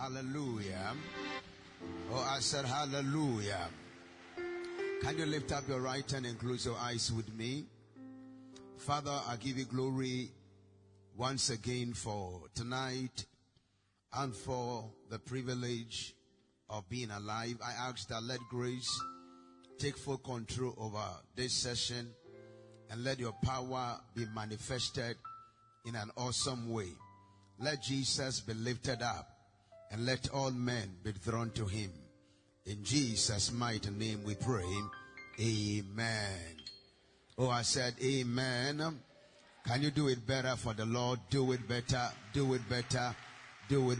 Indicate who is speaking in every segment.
Speaker 1: Hallelujah. Oh, I said hallelujah. Can you lift up your right hand and close your eyes with me? Father, I give you glory once again for tonight and for the privilege of being alive. I ask that let grace take full control over this session and let your power be manifested in an awesome way. Let Jesus be lifted up and let all men be drawn to him. In Jesus' mighty name we pray. Amen. Oh, I said amen. Can you do it better for the Lord? Do it better. Do it better. Do it.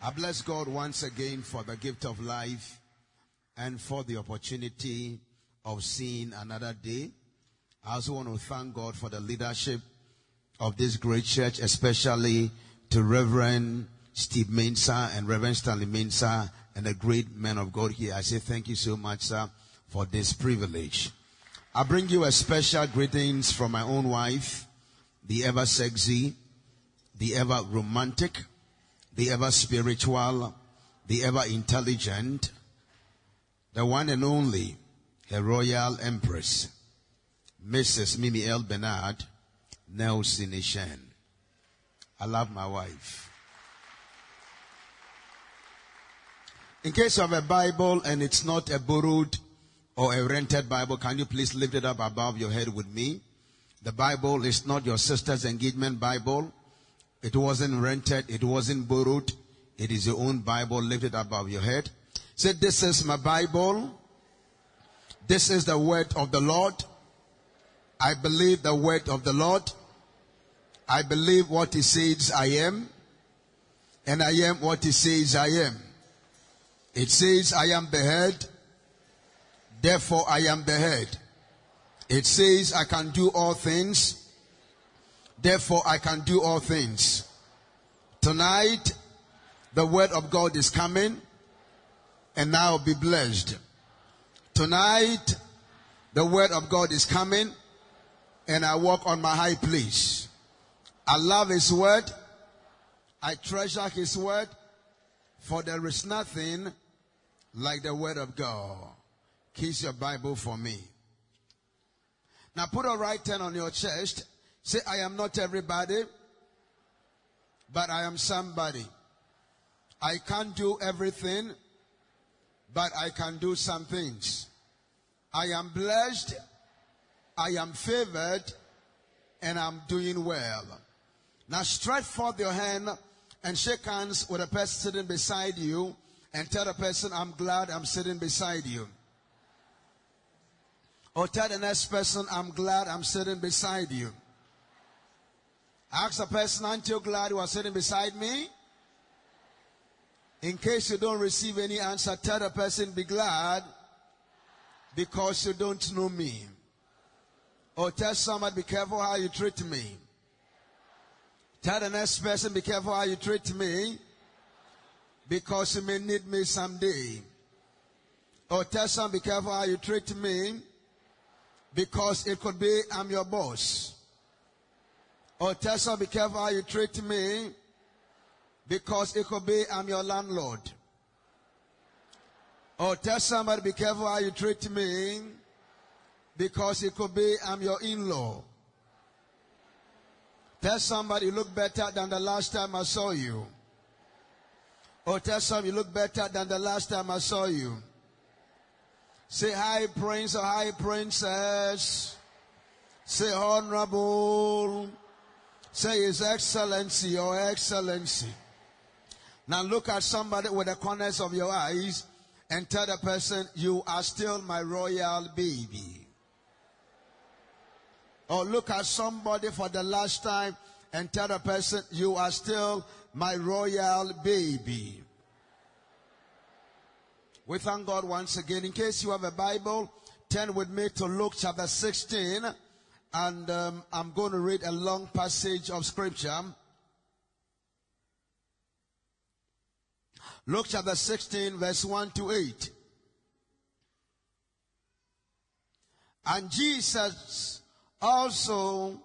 Speaker 1: I bless God once again for the gift of life and for the opportunity of seeing another day. I also want to thank God for the leadership of this great church, especially to Reverend Steve Mensah and Reverend Stanley Mensah and the great men of God here. I say thank you so much, sir, for this privilege. I bring you a special greetings from my own wife, the ever sexy, the ever romantic, the ever spiritual, the ever intelligent, the one and only, her royal empress, Mrs. Mimi L. Bernard Nelson Ishan. I love my wife. In case you have a Bible and it's not a borrowed or a rented Bible, can you please lift it up above your head with me? The Bible is not your sister's engagement Bible. It wasn't rented. It wasn't borrowed. It is your own Bible. Lift it above your head. Say, this is my Bible. This is the word of the Lord. I believe the word of the Lord. I believe what he says I am. And I am what he says I am. It says, I am the head, therefore I am the head. It says, I can do all things, therefore I can do all things. Tonight, the word of God is coming, and I'll be blessed. Tonight, the word of God is coming, and I walk on my high place. I love His word. I treasure His word, for there is nothing like the word of God. Kiss your Bible for me. Now put a right hand on your chest. Say, I am not everybody, but I am somebody. I can't do everything, but I can do some things. I am blessed, I am favored, and I'm doing well. Now stretch forth your hand and shake hands with a person sitting beside you and tell the person, I'm glad I'm sitting beside you. Or tell the next person, I'm glad I'm sitting beside you. Ask the person, aren't you glad you are sitting beside me? In case you don't receive any answer, tell the person, be glad because you don't know me. Or tell somebody, be careful how you treat me. Tell the next person, be careful how you treat me because you may need me someday. Or tell some, be careful how you treat me because it could be I'm your boss. Or tell some, be careful how you treat me because it could be I'm your landlord. Or tell somebody, be careful how you treat me because it could be I'm your in-law. Tell somebody you look better than the last time I saw you. Or tell some you look better than the last time I saw you. Say hi, prince or hi, princess. Say honorable. Say his excellency or excellency. Now look at somebody with the corners of your eyes and tell the person, you are still my royal baby. Or look at somebody for the last time and tell the person, you are still my royal baby. We thank God once again. In case you have a Bible, turn with me to Luke chapter 16. And um, I'm going to read a long passage of scripture. Luke chapter 16, verse 1 to 8. And Jesus also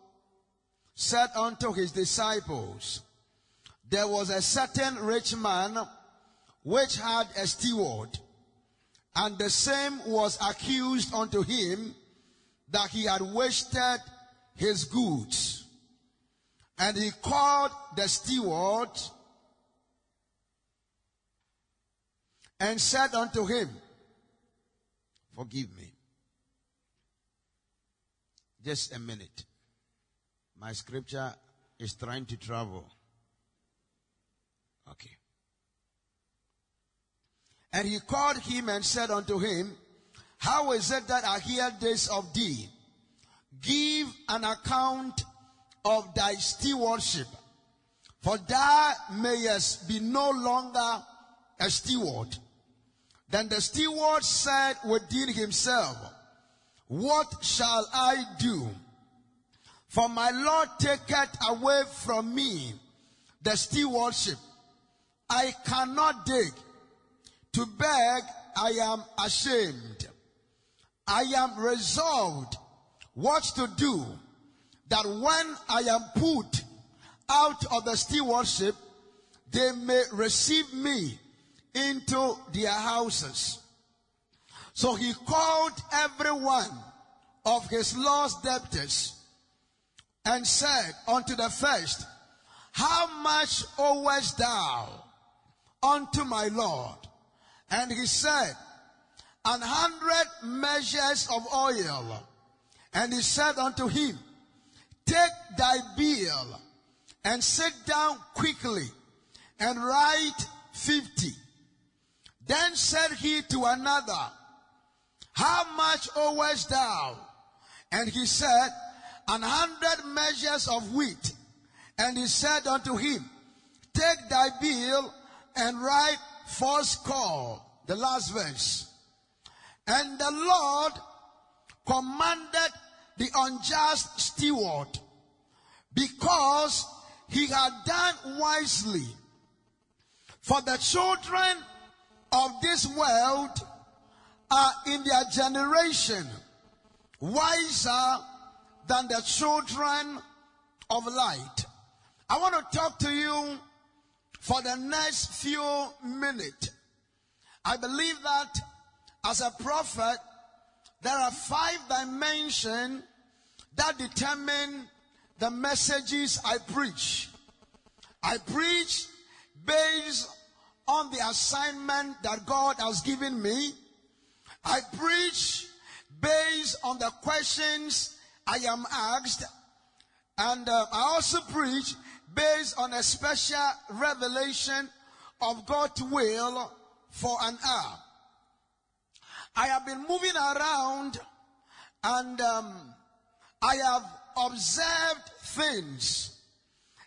Speaker 1: said unto his disciples, there was a certain rich man which had a steward, and the same was accused unto him that he had wasted his goods. And he called the steward and said unto him, Forgive me. Just a minute. My scripture is trying to travel. Okay. And he called him and said unto him, How is it that I hear this of thee? Give an account of thy stewardship, for thou mayest be no longer a steward. Then the steward said within himself, What shall I do? For my Lord taketh away from me the stewardship. I cannot dig. To beg, I am ashamed. I am resolved what to do that when I am put out of the stewardship, they may receive me into their houses. So he called every one of his lost debtors and said unto the first, How much owest thou unto my Lord? And he said, An hundred measures of oil. And he said unto him, Take thy bill and sit down quickly and write fifty. Then said he to another, How much owest thou? And he said, An hundred measures of wheat. And he said unto him, Take thy bill and write fourscore. The last verse. And the Lord commanded the unjust steward because he had done wisely. For the children of this world are in their generation wiser than the children of light. I want to talk to you for the next few minutes. I believe that as a prophet, there are five dimensions that determine the messages I preach. I preach based on the assignment that God has given me. I preach based on the questions I am asked. And uh, I also preach based on a special revelation of God's will for an hour. I have been moving around and um, I have observed things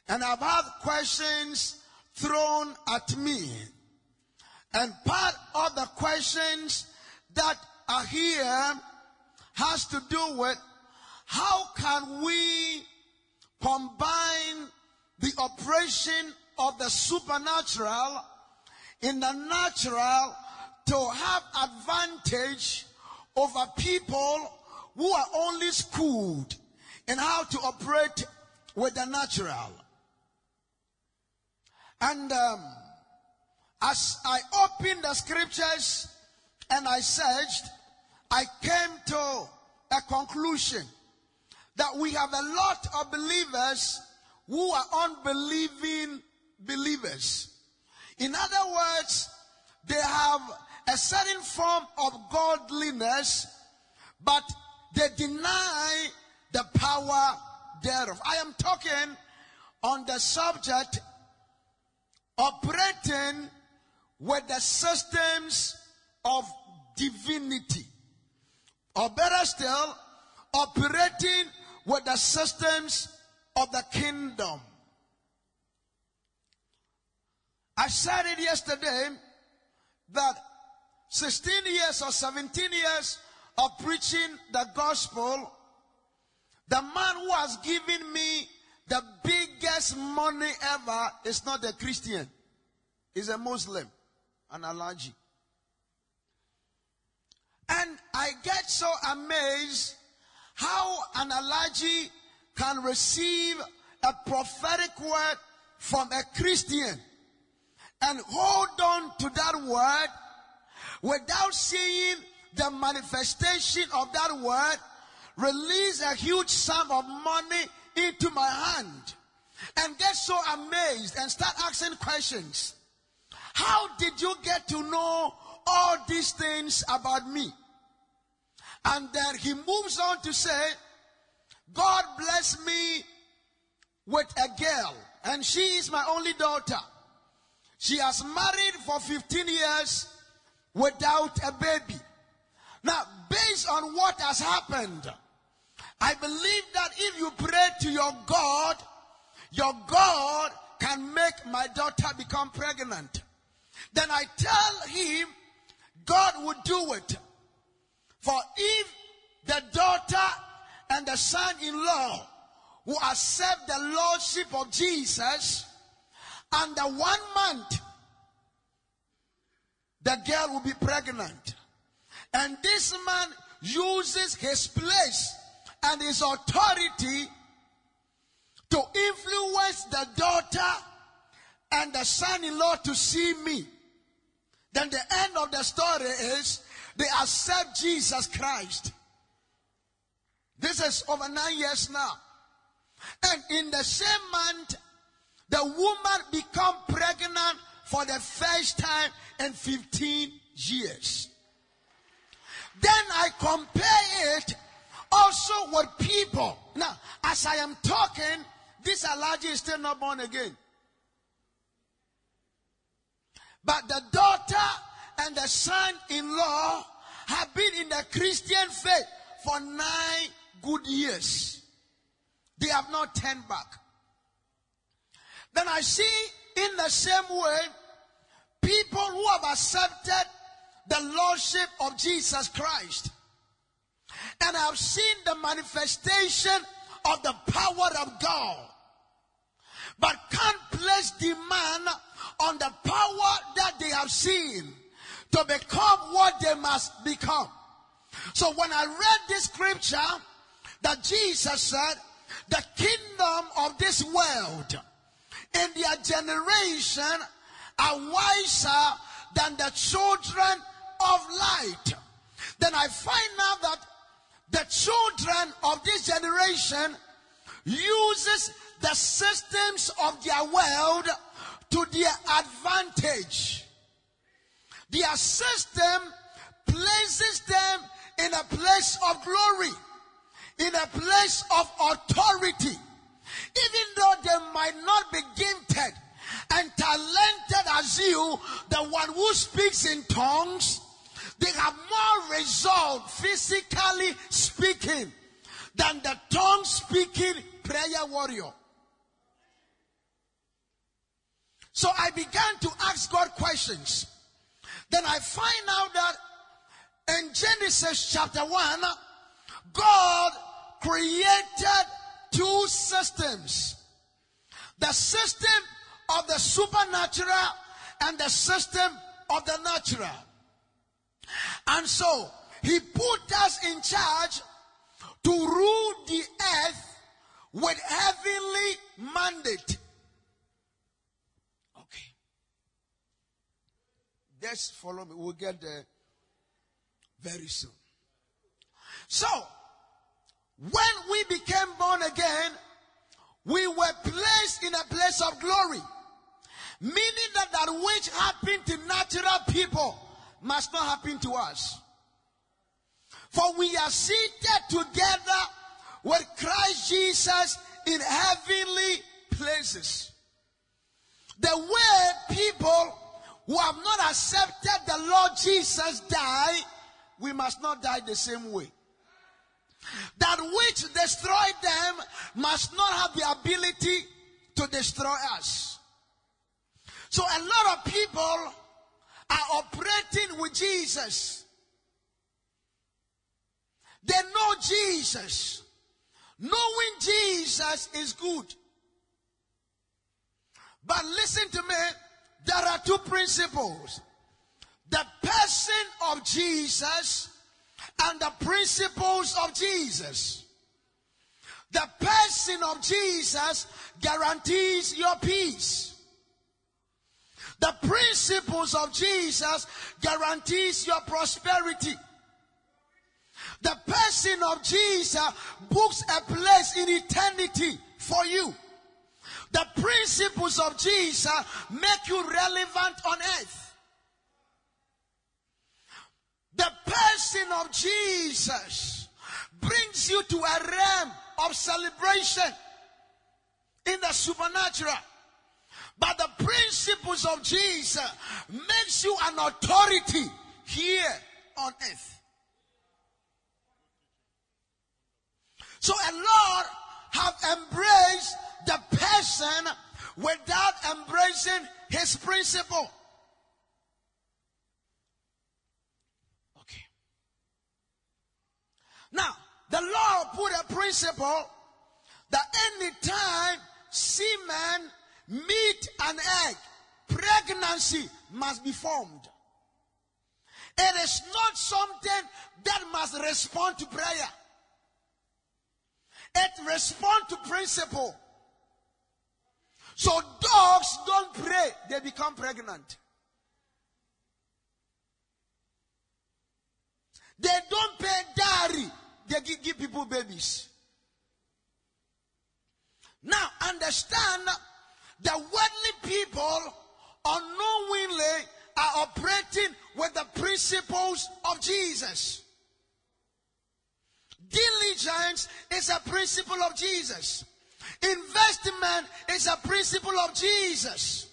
Speaker 1: and I've had questions thrown at me. And part of the questions that are here has to do with how can we combine the operation of the supernatural in the natural to have advantage over people who are only schooled in how to operate with the natural. And um, as I opened the scriptures and I searched, I came to a conclusion that we have a lot of believers who are unbelieving believers. In other words, they have a certain form of godliness, but they deny the power thereof. I am talking on the subject operating with the systems of divinity. Or better still, operating with the systems of the kingdom. I said it yesterday that 16 years or 17 years of preaching the gospel, the man who has given me the biggest money ever is not a Christian. He's a Muslim, an Alhaji. And I get so amazed how an Alhaji can receive a prophetic word from a Christian and hold on to that word without seeing the manifestation of that word, release a huge sum of money into my hand and get so amazed and start asking questions. How did you get to know all these things about me? And then he moves on to say, God bless me with a girl, and she is my only daughter. She has married for 15 years without a baby. Now, based on what has happened, I believe that if you pray to your God, your God can make my daughter become pregnant. Then I tell him, God would do it. For if the daughter and the son-in-law who accept the lordship of Jesus under one month, the girl will be pregnant. And this man uses his place and his authority to influence the daughter and the son-in-law to see me. Then the end of the story is they accept Jesus Christ. This is over nine years now. And in the same month, the woman become pregnant for the first time in 15 years. Then I compare it also with people. Now, as I am talking, this Alhaji is still not born again. But the daughter and the son-in-law have been in the Christian faith for nine good years. They have not turned back. Then I see in the same way people who have accepted the Lordship of Jesus Christ. And I've seen the manifestation of the power of God. But can't place demand on the power that they have seen to become what they must become. So when I read this scripture that Jesus said, the kingdom of this world in their generation are wiser than the children of light. Then I find out that the children of this generation uses the systems of their world to their advantage. Their system places them in a place of glory, in a place of authority, even though they might not be gifted and talented as you, the one who speaks in tongues, they have more result physically speaking than the tongue speaking prayer warrior. So I began to ask God questions. Then I find out that in Genesis chapter 1, God created two systems. The system of the supernatural and the system of the natural. And so he put us in charge to rule the earth with heavenly mandate. Okay. Just follow me. We'll get there very soon. So, when we became born again, we were placed in a place of glory. Meaning that that which happened to natural people must not happen to us. For we are seated together with Christ Jesus in heavenly places. The way people who have not accepted the Lord Jesus die, we must not die the same way. That which destroyed them must not have the ability to destroy us. So a lot of people are operating with Jesus. They know Jesus. Knowing Jesus is good. But listen to me, there are two principles. The person of Jesus and the principles of Jesus. The person of Jesus guarantees your peace. The principles of Jesus guarantees your prosperity. The person of Jesus books a place in eternity for you. The principles of Jesus make you relevant on earth. The person of Jesus brings you to a realm of celebration in the supernatural. But the principles of Jesus makes you an authority here on earth. So a lot have embraced the person without embracing his principle. Okay. Now, the law put a principle that anytime semen meet an egg, pregnancy must be formed. It is not something that must respond to prayer. It responds to principle. So dogs don't pray, they become pregnant. They don't pay dowry, they give, give people babies. Now understand the worldly people unknowingly are operating with the principles of Jesus. Diligence is a principle of Jesus. Investment is a principle of Jesus.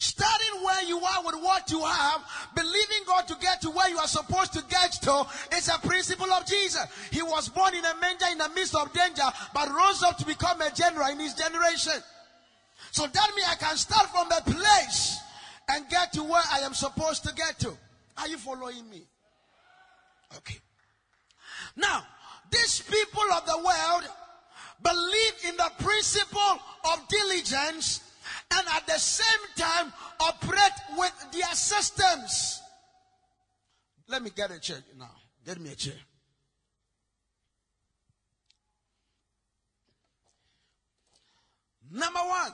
Speaker 1: Starting where you are with what you have, believing God to get to where you are supposed to get to, is a principle of Jesus. He was born in a manger in the midst of danger, but rose up to become a general in his generation. So that means I can start from a place and get to where I am supposed to get to. Are you following me? Okay. Now, these people of the world believe in the principle of diligence and at the same time operate with their systems. Let me get a chair now. Get me a chair. Number one,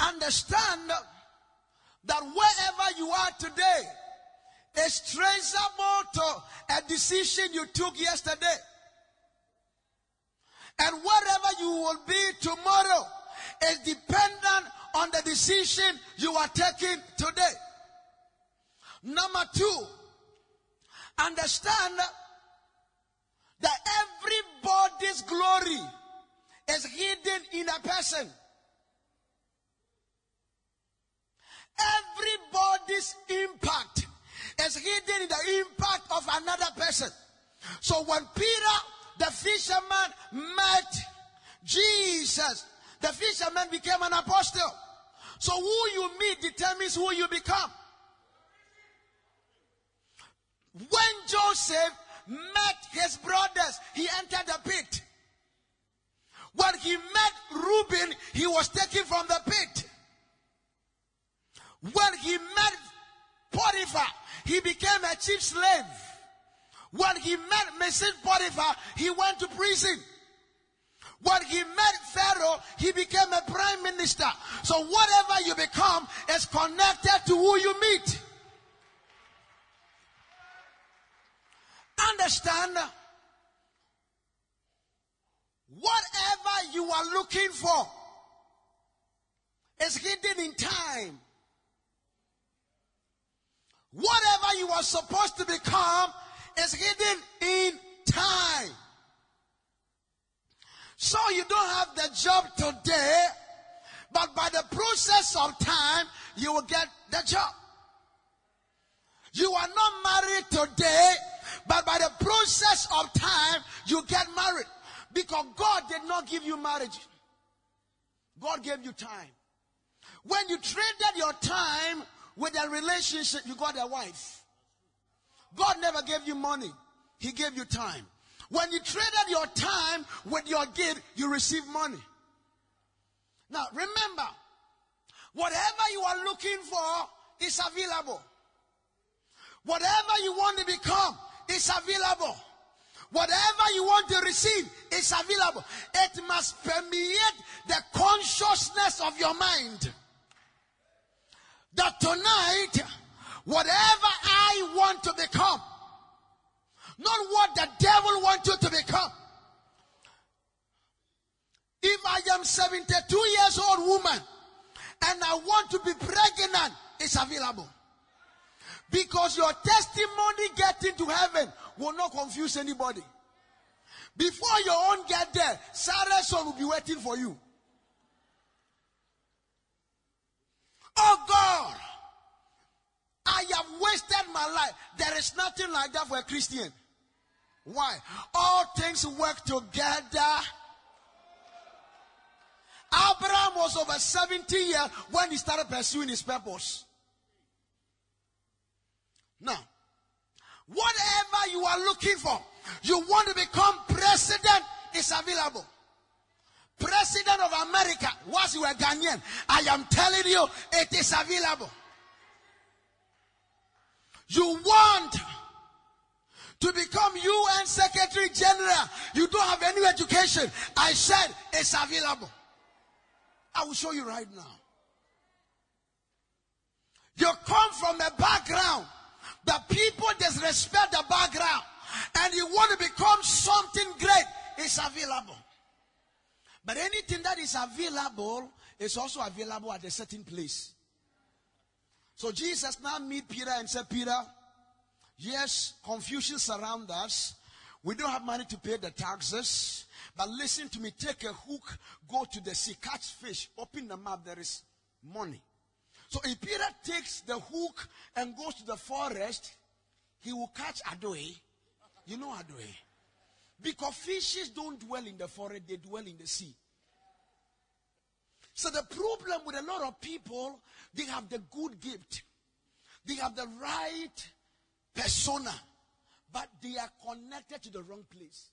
Speaker 1: understand that wherever you are today is traceable to a decision you took yesterday. And wherever you will be tomorrow is dependent on the decision you are taking today. Number two, understand that everybody's glory is hidden in a person. Everybody's impact is hidden in the impact of another person. So when Peter, the fisherman, met Jesus, the fisherman became an apostle. So who you meet determines who you become. When Joseph met his brothers, he entered the pit. When he met Reuben, he was taken from the pit. When he met Potiphar, he became a chief slave. When he met Mrs. Potiphar, he went to prison. When he met Pharaoh, he became a prime minister. So whatever you become is connected to who you meet. Understand? Whatever you are looking for is hidden in time. Whatever you are supposed to become is hidden in time. So you don't have the job today, but by the process of time, you will get the job. You are not married today, but by the process of time, you get married. Because God did not give you marriage. God gave you time. When you traded your time with a relationship, you got a wife. God never gave you money. He gave you time. When you traded your time with your gift, you receive money. Now remember, whatever you are looking for is available. Whatever you want to become is available. Whatever you want to receive is available. It must permeate the consciousness of your mind. That tonight, whatever I want to become, not what the devil wants you to become. If I am 72 years old woman and I want to be pregnant, it's available. Because your testimony getting to heaven will not confuse anybody. Before your own get there, Sarah's son will be waiting for you. Oh God, I have wasted my life. There is nothing like that for a Christian. Why? All things work together. Abraham was over 70 years when he started pursuing his purpose. Now, whatever you are looking for, you want to become president, is available. President of America, once you were Ghanaian, I am telling you, it is available. You want to become UN Secretary General, you don't have any education. I said it's available. I will show you right now. You come from a background that people disrespect the background and you want to become something great, it's available. But anything that is available is also available at a certain place. So Jesus now meet Peter and said, Peter, yes, confusion surrounds us. We don't have money to pay the taxes. But listen to me, take a hook, go to the sea, catch fish, open the mouth, there is money. So if Peter takes the hook and goes to the forest, he will catch adoe. You know adoe? Because fishes don't dwell in the forest, they dwell in the sea. So the problem with a lot of people, they have the good gift. They have the right persona, but they are connected to the wrong place.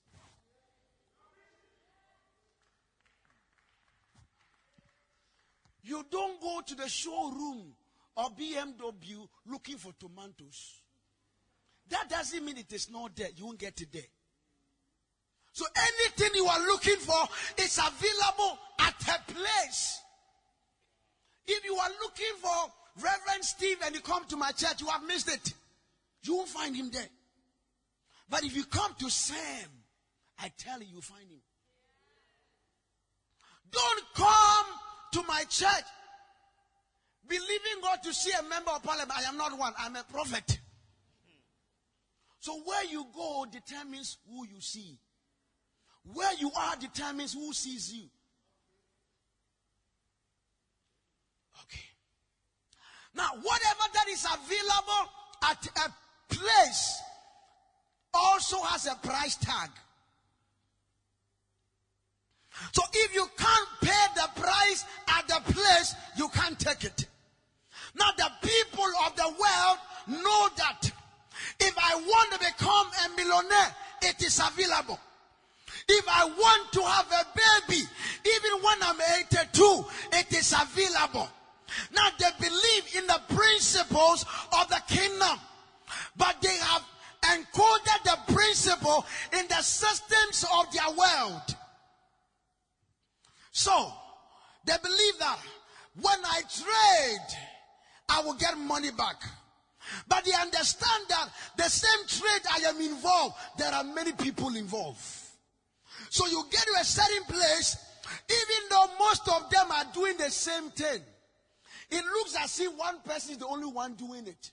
Speaker 1: You don't go to the showroom or BMW looking for tomatoes. That doesn't mean it is not there. You won't get it there. So anything you are looking for is available at a place. If you are looking for Reverend Steve and you come to my church, you have missed it. You won't find him there. But if you come to Sam, I tell you, you find him. Don't come to my church believing God to see a member of parliament. I am not one, I'm a prophet. So where you go determines who you see. Where you are determines who sees you. Okay. Now, whatever that is available at a place also has a price tag. So if you can't pay the price at the place, you can't take it. Now the people of the world know that if I want to become a millionaire, it is available. If I want to have a baby, even when I'm 82, it is available. Now they believe in the principles of the kingdom, but they have encoded the principle in the systems of their world. So, they believe that when I trade, I will get money back. But they understand that the same trade I am involved, there are many people involved. So you get to a certain place, even though most of them are doing the same thing, it looks as if one person is the only one doing it.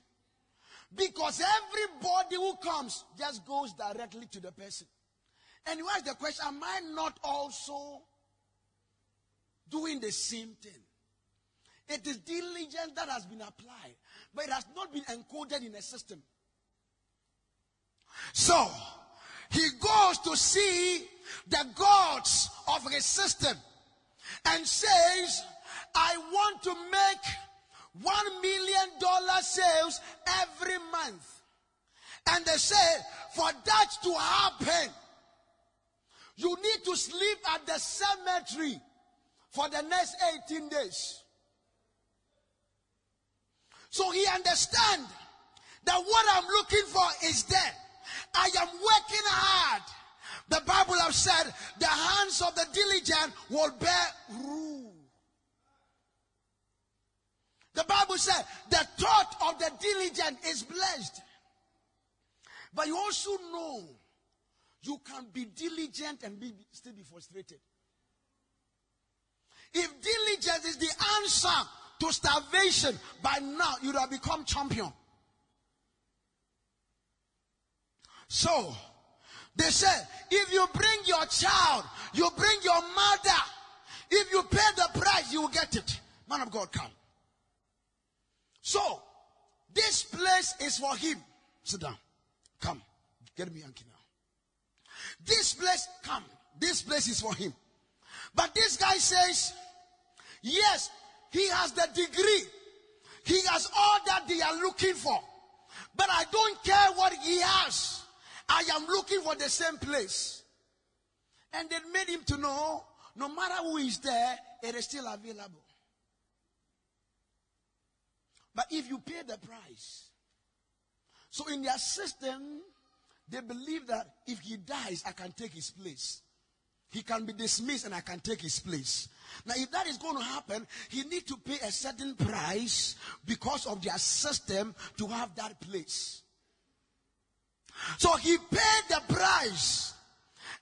Speaker 1: Because everybody who comes just goes directly to the person. And you ask the question, am I not also doing the same thing. It is diligence that has been applied, but it has not been encoded in a system. So, he goes to see the gods of his system and says, I want to make one million dollar sales every month. And they say, for that to happen, you need to sleep at the cemetery for the next 18 days. So he understand that what I'm looking for is there. I am working hard The Bible have said the hands of the diligent will bear rule. The Bible said the thought of the diligent is blessed. But you also know you can be diligent and be, still be frustrated. If diligence is the answer to starvation, by now you have become champion. So, they said, if you bring your child, you bring your mother, if you pay the price, you will get it. Man of God, come. So, this place is for him. Sit down. Come. Get me Yankee now. This place, come. This place is for him. But this guy says, yes, he has the degree. He has all that they are looking for. But I don't care what he has. I am looking for the same place. And they made him to know no matter who is there, it is still available. But if you pay the price, so in their system, they believe that if he dies, I can take his place. He can be dismissed and I can take his place. Now, if that is going to happen, he need to pay a certain price because of their system to have that place. So he paid the price.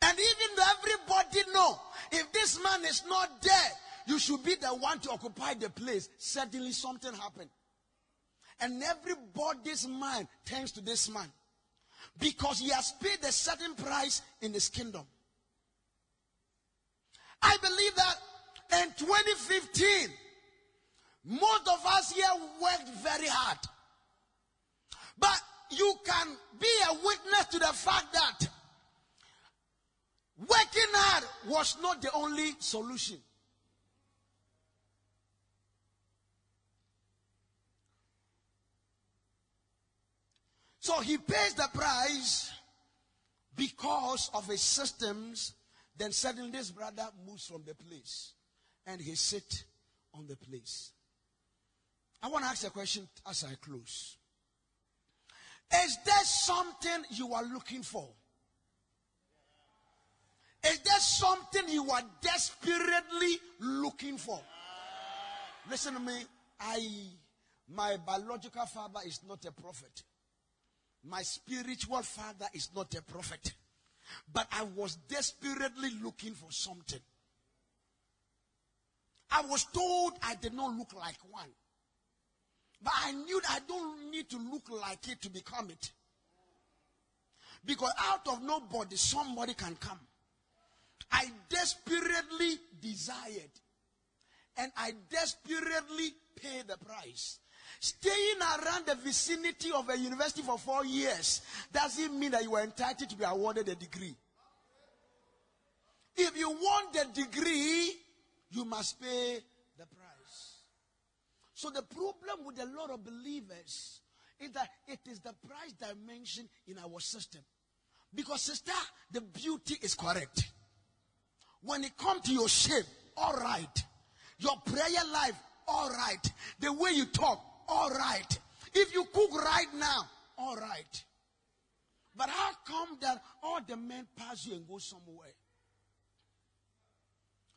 Speaker 1: And even everybody know, if this man is not dead, you should be the one to occupy the place. Suddenly something happened. And everybody's mind turns to this man. Because he has paid a certain price in his kingdom. I believe that in 2015, most of us here worked very hard. But you can be a witness to the fact that working hard was not the only solution. So he pays the price because of his systems. Then suddenly this brother moves from the place and he sit on the place. I want to ask a question as I close. Is there something you are looking for? Is there something you are desperately looking for? Listen to me. I, my biological father is not a prophet. My spiritual father is not a prophet. But I was desperately looking for something. I was told I did not look like one. But I knew I don't need to look like it to become it. Because out of nobody, somebody can come. I desperately desired. And I desperately paid the price. Staying around the vicinity of a university for four years doesn't mean that you are entitled to be awarded a degree. If you want the degree, you must pay the price. So the problem with a lot of believers is that it is the price dimension in our system. Because sister, the beauty is correct. When it comes to your shape, all right. Your prayer life, all right. The way you talk, all right. If you cook right now, all right. But how come that all the men pass you and go somewhere?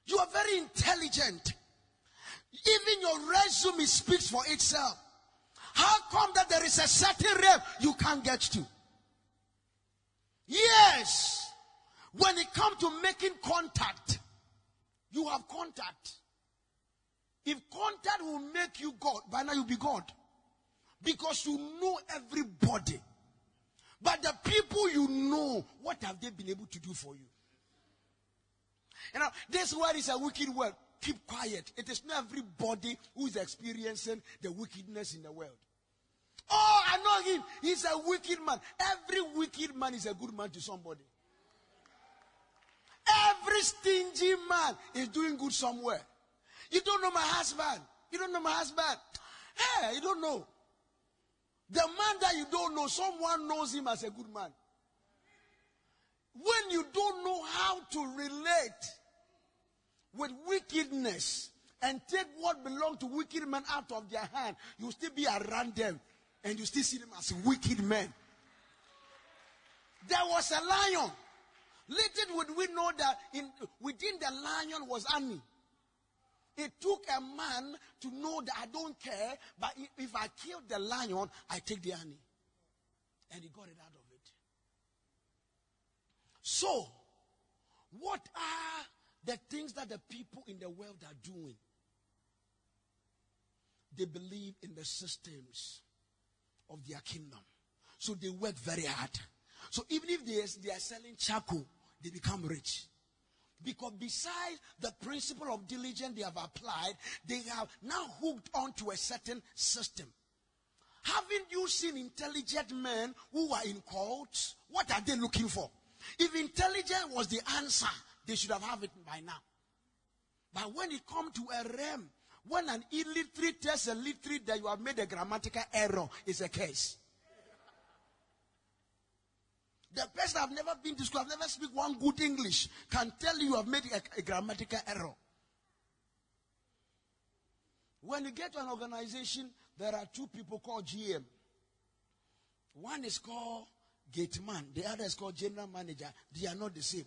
Speaker 1: You are very intelligent. Even your resume speaks for itself. How come that there is a certain realm you can't get to? Yes. When it comes to making contact, you have contact. If contact will make you God, by now you'll be God. Because you know everybody. But the people you know, what have they been able to do for you? You know, this word is a wicked word. Keep quiet. It is not everybody who is experiencing the wickedness in the world. Oh, I know him. He's a wicked man. Every wicked man is a good man to somebody. Every stingy man is doing good somewhere. You don't know my husband. You don't know my husband. Hey, you don't know. The man that you don't know, someone knows him as a good man. When you don't know how to relate with wickedness and take what belongs to wicked men out of their hand, you still be around them and you still see them as wicked men. There was a lion. Little would we know that in, within the lion was Annie. It took a man to know that I don't care, but if I kill the lion, I take the honey. And he got it out of it. So, what are the things that the people in the world are doing? They believe in the systems of their kingdom. So they work very hard. So even if they, are selling charcoal, they become rich. Because besides the principle of diligence they have applied, they have now hooked onto a certain system. Haven't you seen intelligent men who are in cults? What are they looking for? If intelligence was the answer, they should have have it by now. But when it comes to a realm, when an illiterate tells a literate that you have made a grammatical error, it's a case. The person I've never been to school, I've never speak one good English, can tell you have made a, a grammatical error. When you get to an organization, there are two people called GM. One is called gate man, the other is called general manager. They are not the same.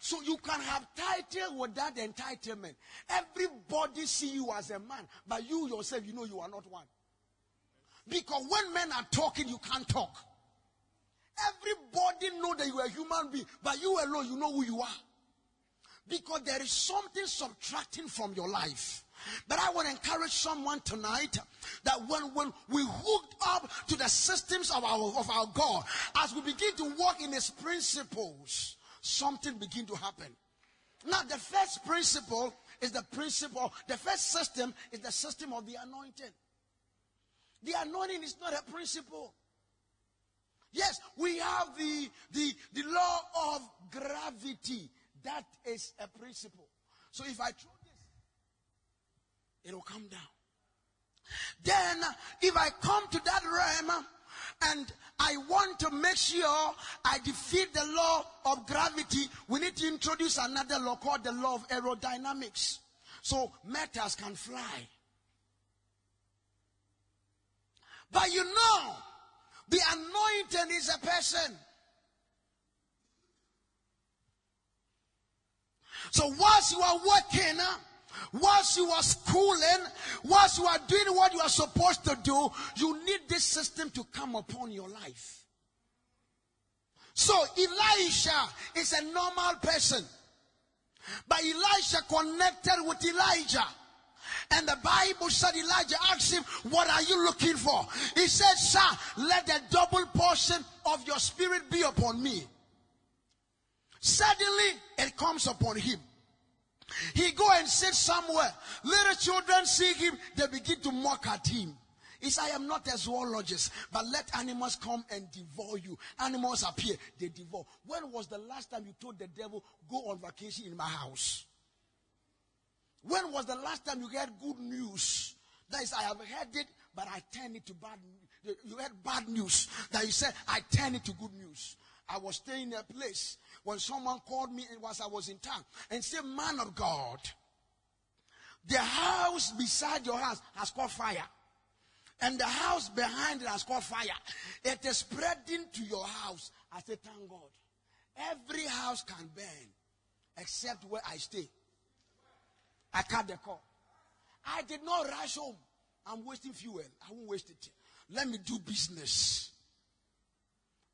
Speaker 1: So you can have title without entitlement. Everybody see you as a man, but you yourself, you know you are not one. Because when men are talking, you can't talk. Everybody know that you are a human being, but you alone, you know who you are. Because there is something subtracting from your life. But I want to encourage someone tonight that when, when we hooked up to the systems of our, of our God, as we begin to walk in His principles, something begin to happen. Now, the first principle is the principle, the first system is the system of the anointing. The anointing is not a principle. Yes, we have the, the, the law of gravity. That is a principle. So if I throw this, it will come down. Then, if I come to that realm and I want to make sure I defeat the law of gravity, we need to introduce another law called the law of aerodynamics. So matters can fly. But you know, the anointing is a person. So whilst you are working, whilst you are schooling, whilst you are doing what you are supposed to do, you need this system to come upon your life. So Elisha is a normal person. But Elisha connected with Elijah. And the Bible said Elijah asked him, What are you looking for? He said, Sir, let the double portion of your spirit be upon me. Suddenly it comes upon him. He go and sit somewhere. Little children see him, they begin to mock at him. He said, I am not a zoologist, but let animals come and devour you. Animals appear, they devour. When was the last time you told the devil, go on vacation in my house? When was the last time you heard good news? That is, I have heard it, but I turn it to bad. You heard bad news. That you said, I turn it to good news. I was staying in a place when someone called me was I was in town and said, Man of God, the house beside your house has caught fire. And the house behind it has caught fire. It is spreading to your house. I said, Thank God. Every house can burn except where I stay. I cut the call. I did not rush home. I'm wasting fuel. I won't waste it. Let me do business.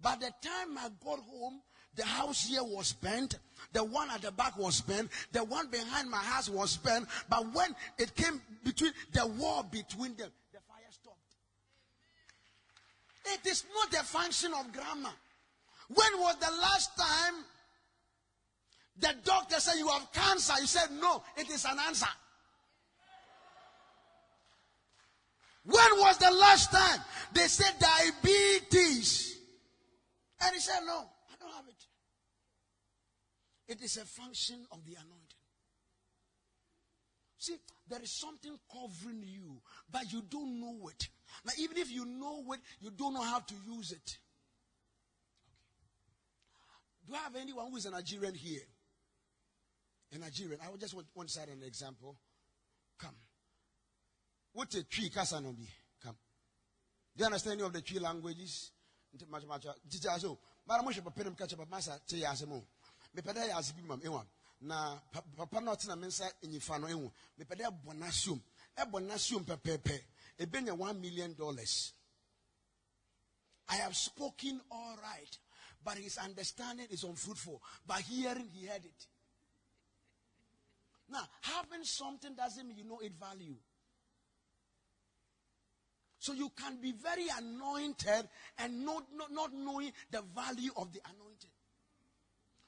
Speaker 1: By the time I got home, the house here was burnt. The one at the back was burnt. The one behind my house was burnt. But when it came between the wall between them, the fire stopped. It is not the function of grammar. When was the last time the doctor said you have cancer. You said no, it is an answer. When was the last time they said diabetes? And he said, No, I don't have it. It is a function of the anointing. See, there is something covering you, but you don't know it. Now, even if you know it, you don't know how to use it. Okay. Do I have anyone who is a Nigerian here? In Nigeria. I would just want, to cite an example. Come. What a tree kasanobi. Come. Do you understand any of the three languages? So, bara mo hwɛ papa nim ka kyɛ papa sa te yɛ asɛm o mepɛ dɛ yɛ ase bi mam ewa na pa- papa no ɔtena me nsa nyifa no ehu mepɛ dɛ ɛbɔ n'asiom ɛbɔ n'asiom pɛpɛɛpɛ ebenya one million dollars I have spoken all right, but his understanding is unfruitful. By hearing, he heard it. Now, having something doesn't mean you know its value. So you can be very anointed and not, not, not knowing the value of the anointing.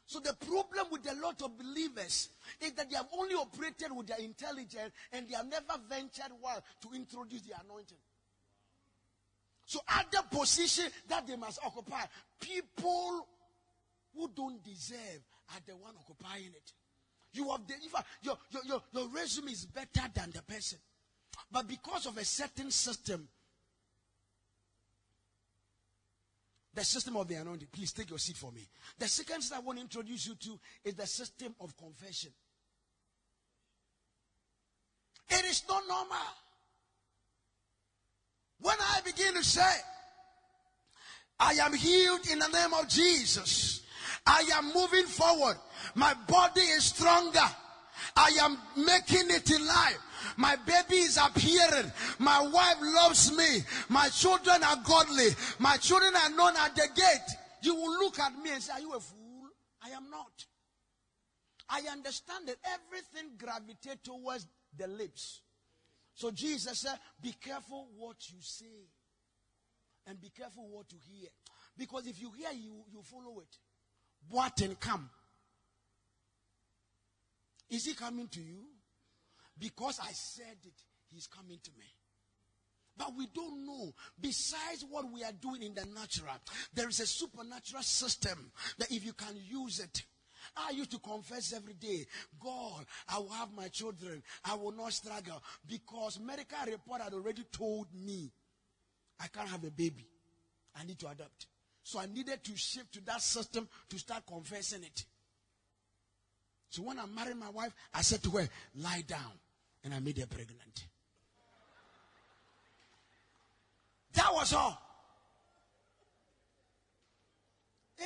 Speaker 1: So the problem with a lot of believers is that they have only operated with their intelligence and they have never ventured well to introduce the anointing. So at the position that they must occupy, people who don't deserve are the one occupying it. You have the, your, your, your, your resume is better than the person. But because of a certain system, the system of the anointing, please take your seat for me. The second thing I want to introduce you to is the system of confession. It is not normal. When I begin to say, I am healed in the name of Jesus. I am moving forward. My body is stronger. I am making it in life. My baby is appearing. My wife loves me. My children are godly. My children are known at the gate. You will look at me and say, Are you a fool? I am not. I understand that everything gravitates towards the lips. So Jesus said, Be careful what you say and be careful what you hear. Because if you hear, you, you follow it. What and come. Is he coming to you? Because I said it, he's coming to me. But we don't know. Besides what we are doing in the natural, there is a supernatural system that if you can use it, I used to confess every day, God, I will have my children. I will not struggle because medical report had already told me I can't have a baby. I need to adopt. So I needed to shift to that system to start confessing it. So when I married my wife, I said to her, lie down. And I made her pregnant. That was all.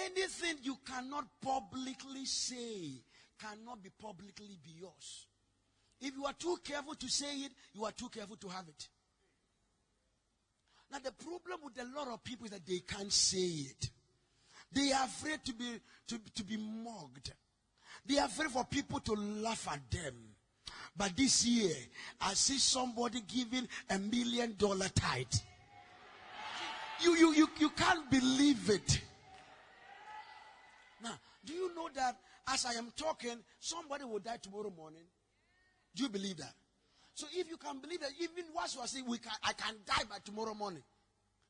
Speaker 1: Anything you cannot publicly say cannot be publicly be yours. If you are too careful to say it, you are too careful to have it. The problem with a lot of people is that they can't say it. They are afraid to be, to, to be mocked. They are afraid for people to laugh at them. But this year, I see somebody giving a million dollar tithe. You, you, you, you can't believe it. Now, do you know that as I am talking, somebody will die tomorrow morning? Do you believe that? So if you can believe that, even once you are saying, we can, I can die by tomorrow morning.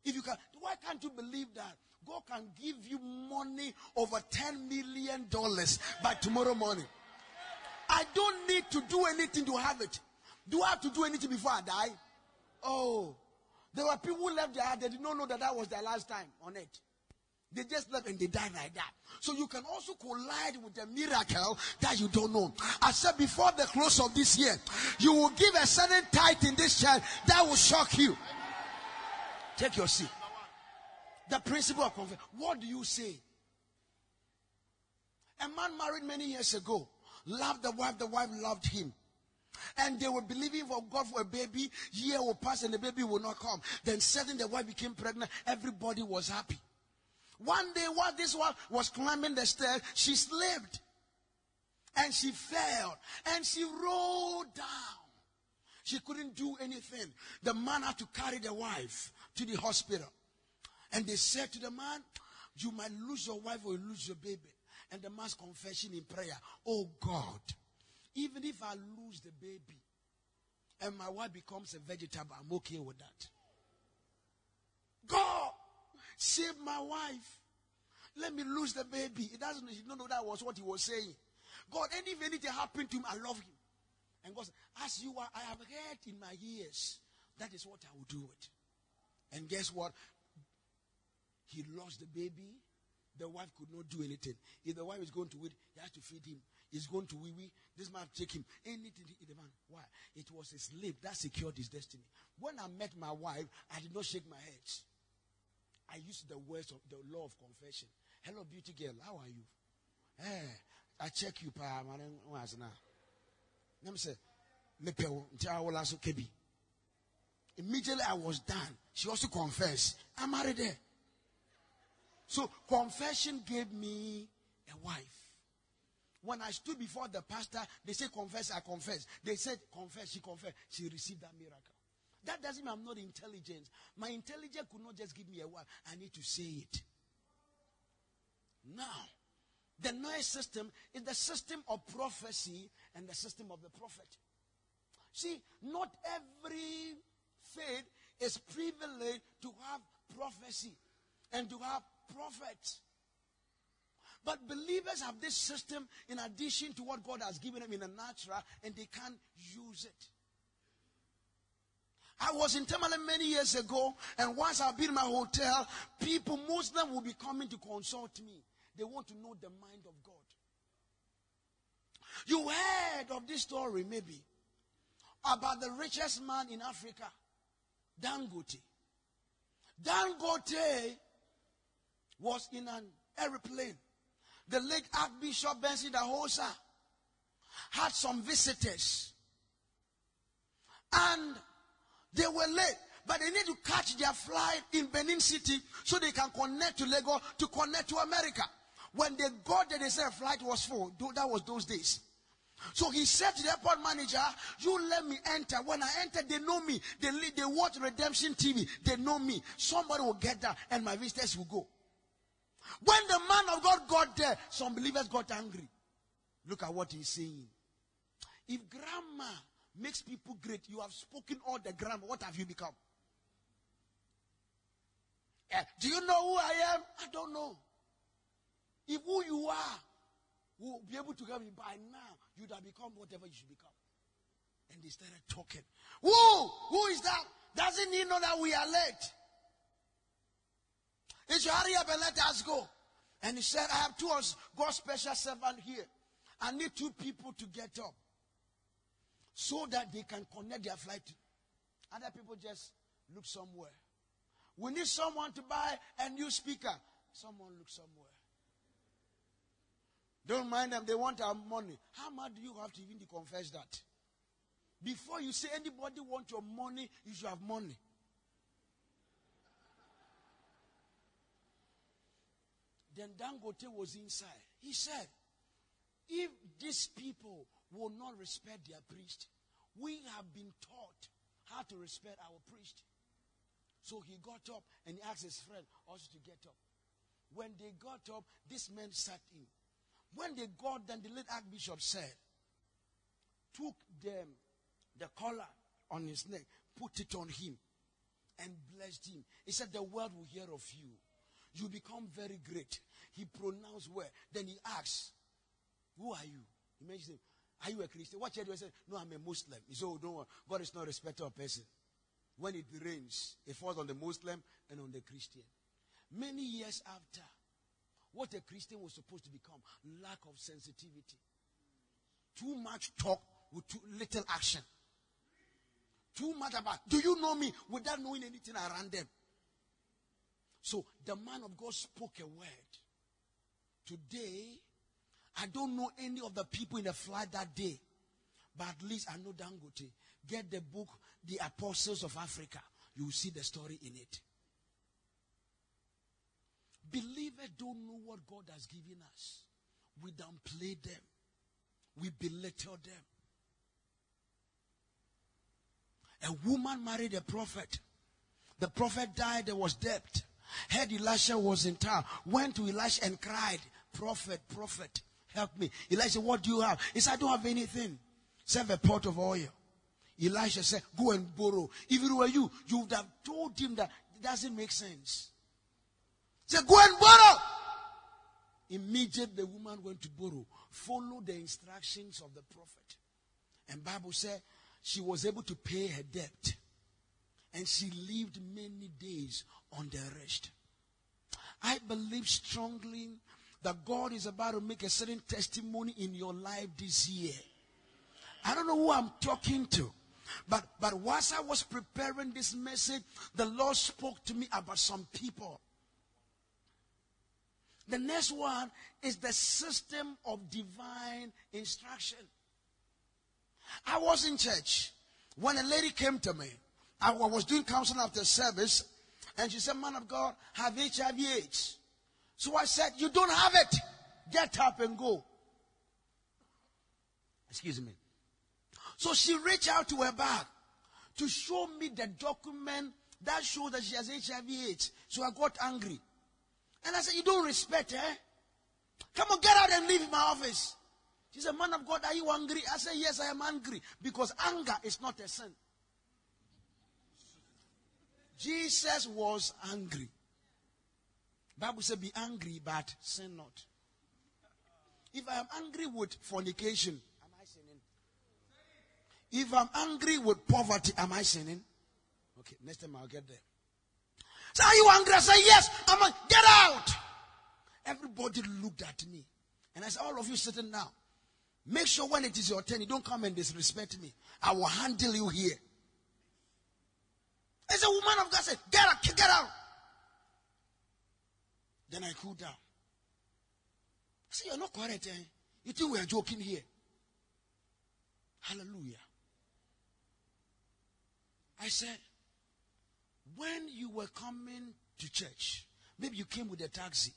Speaker 1: If you can, why can't you believe that? God can give you money over $10 million by tomorrow morning. I don't need to do anything to have it. Do I have to do anything before I die? Oh, there were people who left their heart, they did not know that that was their last time on it. They just left and they died like that. So you can also collide with a miracle that you don't know. I said before the close of this year, you will give a certain tithe in this church that will shock you. Take your seat. The principle of confession. What do you say? A man married many years ago, loved the wife, the wife loved him. And they were believing for God for a baby. Year will pass and the baby will not come. Then suddenly the wife became pregnant. Everybody was happy. One day while this one was climbing the stairs, she slipped. And she fell. And she rolled down. She couldn't do anything. The man had to carry the wife to the hospital. And they said to the man, You might lose your wife or you lose your baby. And the man's confession in prayer, Oh God, even if I lose the baby and my wife becomes a vegetable, I'm okay with that. God, save my wife. Let me lose the baby. He doesn't he don't know that was what he was saying. God, and if anything happened to him, I love him. And God said, As you are, I have heard in my ears. That is what I will do it. And guess what? He lost the baby. The wife could not do anything. If the wife is going to wait, he has to feed him. He's going to wee wee. This man take him. Anything eat the man. Why? It was his slave that secured his destiny. When I met my wife, I did not shake my head. I used the words of the law of confession. Hello, beauty girl. How are you? Hey, I check you, pa. Was now. Let me say, I. Immediately I was done. She also confessed. I'm married there. So confession gave me a wife. When I stood before the pastor, they said, confess, I confess. They said, confess, she confessed. She received that miracle. That doesn't mean I'm not intelligent. My intelligence could not just give me a word. I need to say it. Now, the noise system is the system of prophecy and the system of the prophet. See, not every faith is privileged to have prophecy and to have prophets. But believers have this system in addition to what God has given them in the natural, and they can't use it. I was in Tamale many years ago, and once I've my hotel, people, most of them will be coming to consult me. They want to know the mind of God. You heard of this story, maybe, about the richest man in Africa, Dangote. Dangote was in an aeroplane. The late Archbishop Benson Idahosa had some visitors. And they were late, but they need to catch their flight in Benin City so they can connect to Lagos to connect to America. When they got there, they said flight was full. That was those days. So he said to the airport manager, You let me enter. When I enter, they know me. They, they watch Redemption TV. They know me. Somebody will get there and my visitors will go. When the man of God got there, some believers got angry. Look at what he's saying. If grammar makes people great, you have spoken all the grammar. What have you become? Uh, do you know who I am? I don't know. If who you are will be able to help me by now, you'd have become whatever you should become. And they started talking. Who? Who is that? Doesn't he know that we are late? He should hurry up and let us go. And he said, I have two God's special servant here. I need two people to get up so that they can connect their flight. Other people just look somewhere. We need someone to buy a new speaker. Someone look somewhere. Don't mind them, they want our money. How much do you have to even confess that? Before you say anybody want your money, you should have money. Then Dangote was inside. He said, if these people will not respect their priest, we have been taught how to respect our priest. So he got up and he asked his friend also to get up. When they got up, this man sat in. When they got then the late archbishop said, took them the collar on his neck, put it on him, and blessed him. He said, The world will hear of you. You become very great. He pronounced where. Then he asked, Who are you? He mentioned him. Are you a Christian? What church do I say? No, I'm a Muslim. He said, Oh, don't worry. God is not a respecter of person. When it rains, it falls on the Muslim and on the Christian. Many years after, what a Christian was supposed to become lack of sensitivity. Too much talk with too little action. Too much about, do you know me without knowing anything around them? So the man of God spoke a word. Today, I don't know any of the people in the flight that day, but at least I know Dangote. Get the book, The Apostles of Africa. You will see the story in it. Believers don't know what God has given us. We downplay them. We belittle them. A woman married a prophet. The prophet died, there was debt. Heard Elisha was in town. Went to Elisha and cried, Prophet, prophet, help me. Elisha, what do you have? He said, I don't have anything. Save a pot of oil. Elisha said, Go and borrow. If it were you, you would have told him that it doesn't make sense. Say, go and borrow. Immediately the woman went to borrow. Follow the instructions of the prophet. And Bible said she was able to pay her debt. And she lived many days on the rest. I believe strongly that God is about to make a certain testimony in your life this year. I don't know who I'm talking to. But but whilst I was preparing this message, the Lord spoke to me about some people The next one is the system of divine instruction. I was in church when a lady came to me. I was doing counseling after service, and she said, Man of God, have HIV AIDS. So I said, You don't have it. Get up and go. Excuse me. So she reached out to her bag to show me the document that showed that she has HIV AIDS. So I got angry. And I said, You don't respect her? Come on, get out and leave my office. She said, Man of God, are you angry? I said, Yes, I am angry. Because anger is not a sin. Jesus was angry. Bible said, Be angry, but sin not. If I am angry with fornication, am I sinning? If I'm angry with poverty, am I sinning? Okay, next time I'll get there. So are you angry? I say, Yes, I'm a, get out. Everybody looked at me. And I said, All of you sitting now, make sure when it is your turn, you don't come and disrespect me. I will handle you here. As a woman of God said, Get out, get out. Then I cooled down. Said, You're not correct, eh? You think we are joking here? Hallelujah. I said, when you were coming to church, maybe you came with a taxi.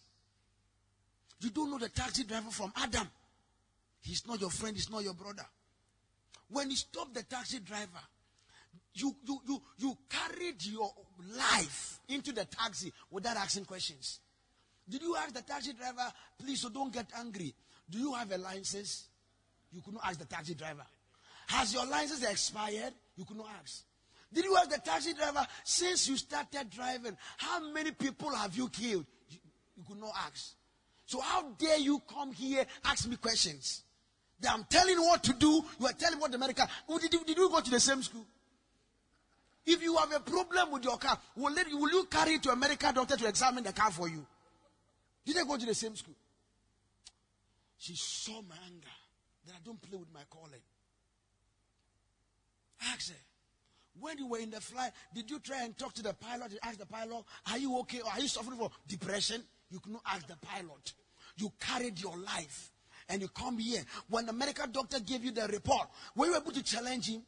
Speaker 1: You don't know the taxi driver from Adam. He's not your friend, he's not your brother. When you stopped the taxi driver, you, you, you, you carried your life into the taxi without asking questions. Did you ask the taxi driver, please, so don't get angry? Do you have a license? You could not ask the taxi driver. Has your license expired? You could not ask. Did you ask the taxi driver, since you started driving, how many people have you killed? You, you could not ask. So how dare you come here, ask me questions? That I'm telling you what to do, you are telling what the medical. Oh, did, you, did you go to the same school? If you have a problem with your car, will, it, will you carry it to a medical doctor to examine the car for you? Did they go to the same school? She saw my anger that I don't play with my calling. Ask her. When you were in the flight, did you try and talk to the pilot? You ask the pilot, Are you okay? Or are you suffering from depression? You could not ask the pilot. You carried your life and you come here. When the medical doctor gave you the report, were you able to challenge him?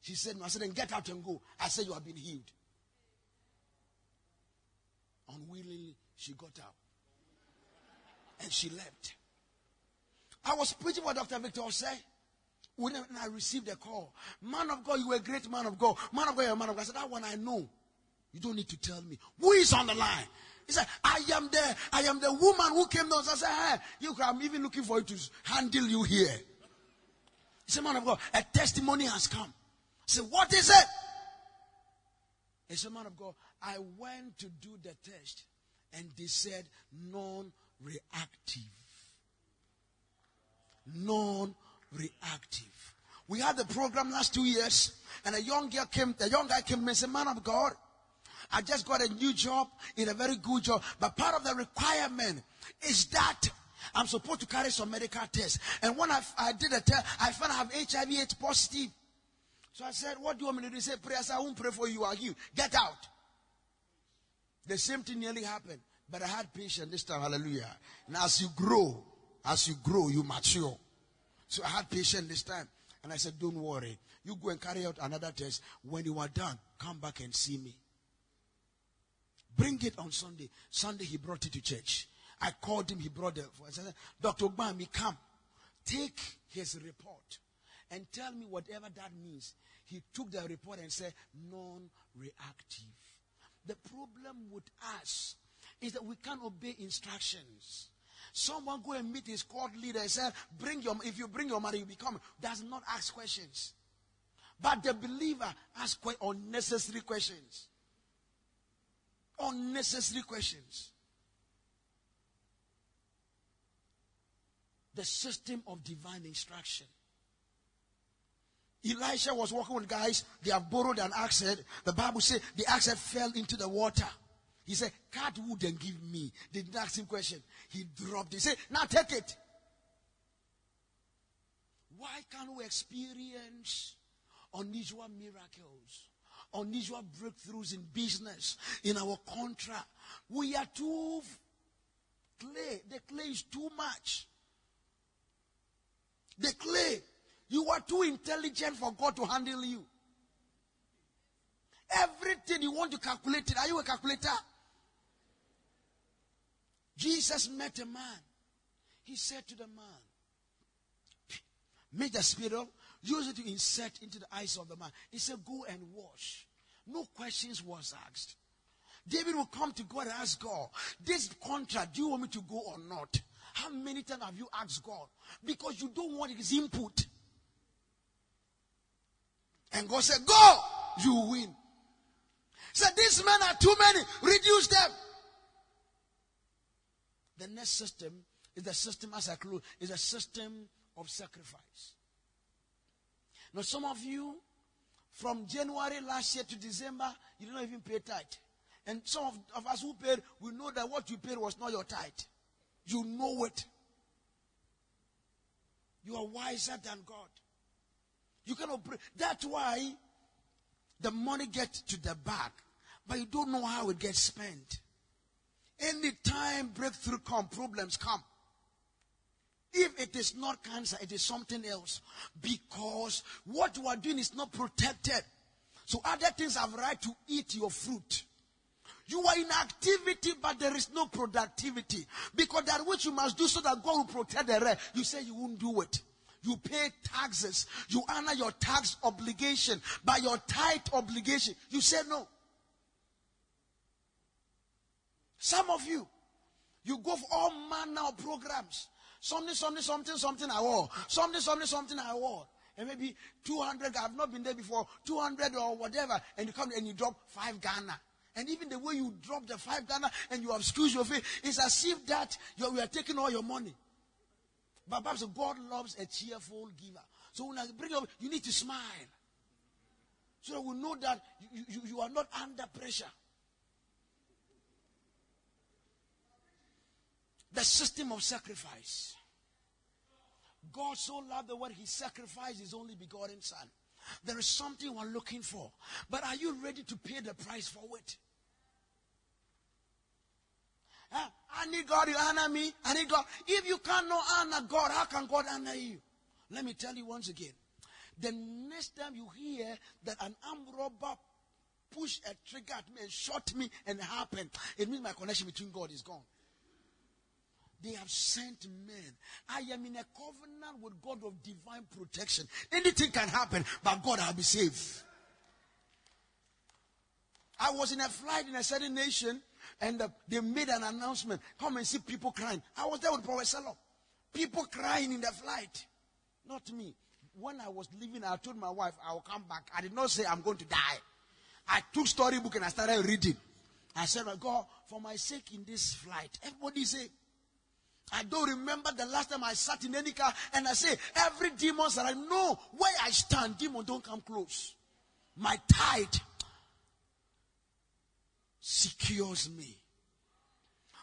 Speaker 1: She said, No. I said, Then get out and go. I said, You have been healed. Unwillingly, she got up And she left. I was preaching what Dr. Victor said. When I received a call, man of God, you were a great man of God. Man of God, you're a man of God. I said, that one I know. You don't need to tell me. Who is on the line? He said, I am there. I am the woman who came down. I said, hey, you, I'm even looking for you to handle you here. He said, man of God, a testimony has come. I said, what is it? He said, man of God, I went to do the test and they said non-reactive. Non-reactive. We had the program last two years, and a young girl came, a young guy came and said, Man of God, I just got a new job in a very good job. But part of the requirement is that I'm supposed to carry some medical tests. And when I, I did a test, I found I have HIV positive. So I said, What do you want me to do? He said, Pray. I said, I won't pray for you. You are healed. Get out. The same thing nearly happened. But I had patience this time. Hallelujah. And as you grow, as you grow, you mature. So I had patience this time. And I said, Don't worry. You go and carry out another test. When you are done, come back and see me. Bring it on Sunday. Sunday, he brought it to church. I called him, he brought it. I said, Dr. Ogbami, come. Take his report and tell me whatever that means. He took the report and said, non reactive. The problem with us is that we can't obey instructions. Someone go and meet his court leader and say, bring your, if you bring your money, you become, does not ask questions. But the believer asks unnecessary questions. Unnecessary questions. The system of divine instruction. Elisha was walking with guys, they have borrowed an axe head. The Bible says the axe head fell into the water. He said, Cut wood and give me. They didn't ask him question. He dropped it. He said, Now take it. Why can't we experience unusual miracles, unusual breakthroughs in business, in our contract? We are too clay. The clay is too much. The clay. You are too intelligent for God to handle you. Everything you want to calculate it. Are you a calculator? Jesus met a man. He said to the man, Make the spirit use it to insert into the eyes of the man. He said, Go and wash. No questions was asked. David will come to God and ask God, This contract, do you want me to go or not? How many times have you asked God? Because you don't want his input. And God said, Go, you win. Said, These men are too many, reduce them. The next system is the system, as I close, is a system of sacrifice. Now, some of you, from January last year to December, you didn't even pay tithe. And some of, of us who paid, we know that what you paid was not your tithe. You know it. You are wiser than God. You cannot pray. That's why the money gets to the bank, but you don't know how it gets spent. Anytime breakthrough come, problems come. If it is not cancer, it is something else. Because what you are doing is not protected. So other things have right to eat your fruit. You are in activity, but there is no productivity. Because that which you must do so that God will protect the rest, you say you won't do it. You pay taxes. You honor your tax obligation. By your tithe obligation, you say no. Some of you, you go for all manner of programs. Something, something, something, something I want. Something, something, something I want. And maybe 200, I've not been there before, 200 or whatever, and you come and you drop 5 Ghana. And even the way you drop the 5 Ghana and you squeezed your face, it's as if that you are taking all your money. But perhaps God loves a cheerful giver. So when I bring up, you need to smile. So that we know that you, you, you are not under pressure. The system of sacrifice. God so loved the world, he sacrificed his only begotten son. There is something we're looking for. But are you ready to pay the price for it? I need God, you honor me. I need God. If you cannot honor God, how can God honor you? Let me tell you once again. The next time you hear that an armed robber pushed a trigger at me and shot me and it happened, it means my connection between God is gone. They have sent men. I am in a covenant with God of divine protection. Anything can happen, but God, I'll be safe. I was in a flight in a certain nation, and uh, they made an announcement. Come and see people crying. I was there with Prophet Salah. People crying in the flight. Not me. When I was leaving, I told my wife, I will come back. I did not say I'm going to die. I took storybook and I started reading. I said, God, for my sake in this flight, everybody say, I don't remember the last time I sat in any car and I say, every demon that I know where I stand, demon don't come close. My tithe secures me.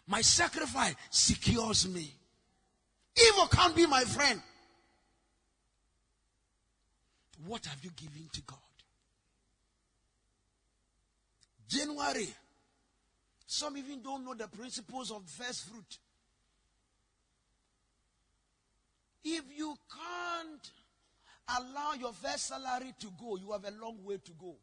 Speaker 1: My sacrifice secures me. Evil can't be my friend. What have you given to God? January. Some even don't know the principles of first fruit. If you can't allow your first salary to go, you have a long way to go.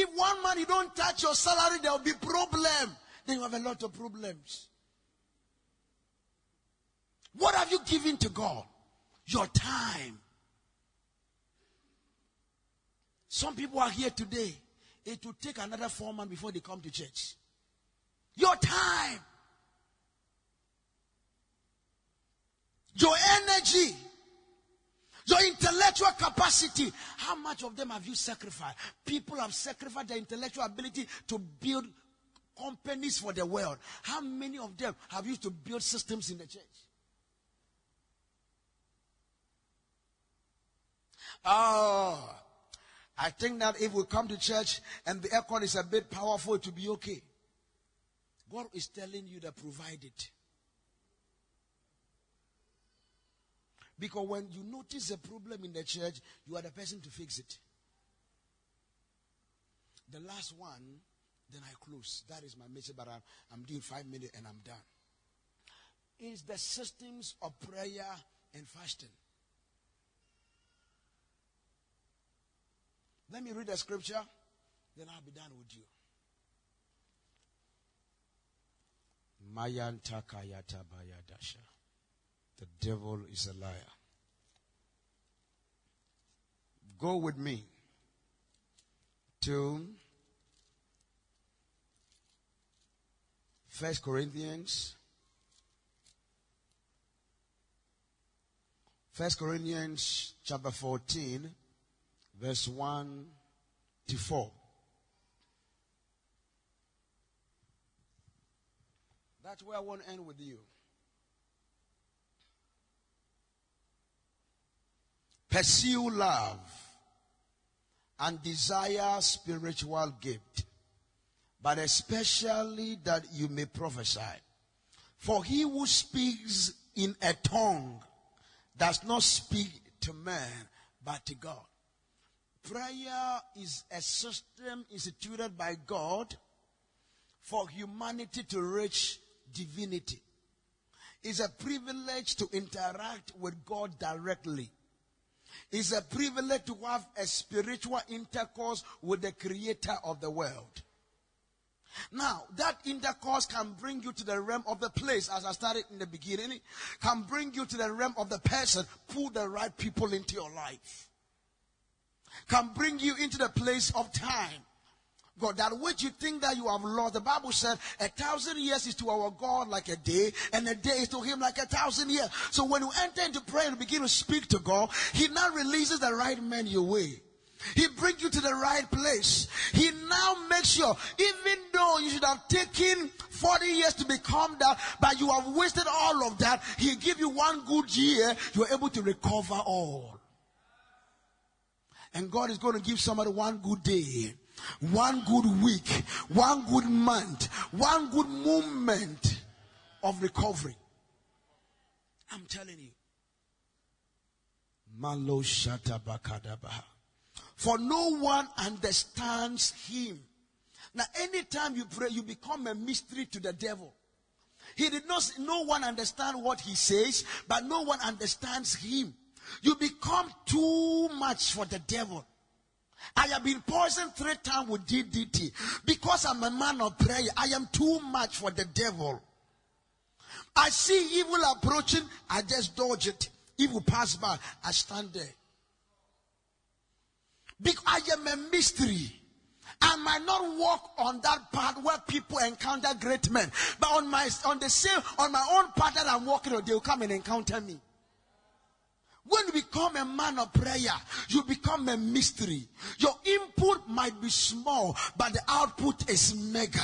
Speaker 1: If one you don't touch your salary, there will be problem. Then you have a lot of problems. What have you given to God? Your time. Some people are here today. It will take another four months before they come to church. Your time. Your energy. Your intellectual capacity. How much of them have you sacrificed? People have sacrificed their intellectual ability to build companies for the world. How many of them have used to build systems in the church? Oh, I think that if we come to church and the aircon is a bit powerful, it will be okay. God is telling you to provide it. Because when you notice a problem in the church, you are the person to fix it. The last one then I close. That is my message, but I'm, I'm doing five minutes and I'm done. Is the systems of prayer and fasting. Let me read the scripture, then I'll be done with you. Mayantakayata Bayadasha. The devil is a liar. Go with me to First Corinthians. First Corinthians chapter 14, verse 1 to 4. That's where I want to end with you. Pursue love and desire spiritual gift, but especially that you may prophesy. For he who speaks in a tongue does not speak to man, but to God. Prayer is a system instituted by God for humanity to reach divinity. It's a privilege to interact with God directly. It's a privilege to have a spiritual intercourse with the creator of the world. Now, that intercourse can bring you to the realm of the place, as I started in the beginning, can bring you to the realm of the person, pull the right people into your life. Can bring you into the place of time. God, that which you think that you have lost. The Bible said a thousand years is to our God like a day, and a day is to him like a thousand years. So when you enter into prayer and begin to speak to God, He now releases the right man your way. He brings you to the right place. He now makes sure, even though you should have taken 40 years to become that, but you have wasted all of that, He give you one good year, you are able to recover all. And God is going to give somebody one good day one good week, one good month, one good moment of recovery. I'm telling you. Malo Shatabakadabaha. For no one understands him. Now, anytime you pray, you become a mystery to the devil. He did not, no one understand what he says, but no one understands him. You become too much for the devil. I have been poisoned three times with DDT because I'm a man of prayer. I am too much for the devil. I see evil approaching, I just dodge it. Evil pass by, I stand there. Because I am a mystery. I might not walk on that path where people encounter great men, but on my on the same on my own path that I'm walking on, they will come and encounter me. When you become a man of prayer, you become a mystery. Your input might be small, but the output is mega.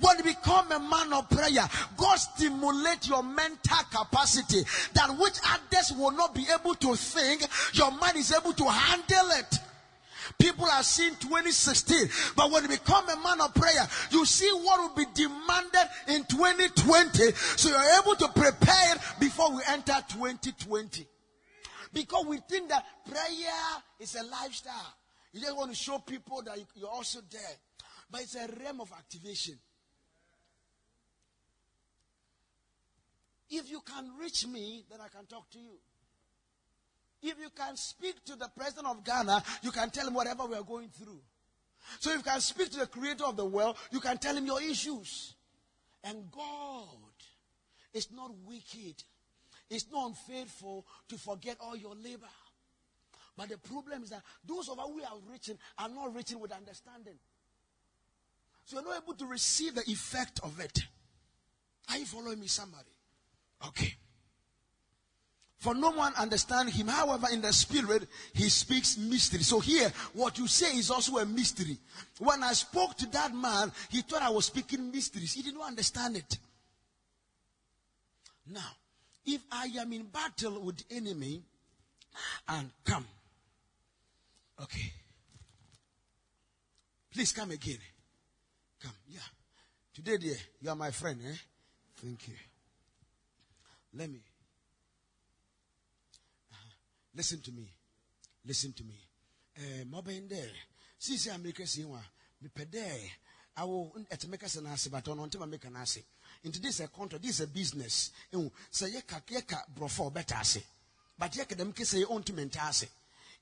Speaker 1: When you become a man of prayer, God stimulates your mental capacity that which others will not be able to think, your mind is able to handle it. People are seeing 2016, but when you become a man of prayer, you see what will be demanded in 2020, so you're able to prepare before we enter 2020. Because we think that prayer is a lifestyle. You just want to show people that you're also there. But it's a realm of activation. If you can reach me, then I can talk to you. If you can speak to the president of Ghana, you can tell him whatever we are going through. So if you can speak to the creator of the world, you can tell him your issues. And God is not wicked. It's not unfaithful to forget all your labor. But the problem is that those of us who are reaching are not reaching with understanding. So you're not able to receive the effect of it. Are you following me, somebody? Okay. For no one understand him. However, in the spirit, he speaks mystery. So here, what you say is also a mystery. When I spoke to that man, he thought I was speaking mysteries. He did not understand it. Now, if I am in battle with enemy and come. Okay. Please come again. Come. Yeah. Today, dear, you are my friend, eh? Thank you. Let me. Uh-huh. Listen to me. Listen to me. Uh, there. Since America, see one. Me pede. I will make us an assay, but on to make an assay. Into this a contract, this is a business. Say yeka yeka brofo better assay. But yeka them kiss say on to mentase.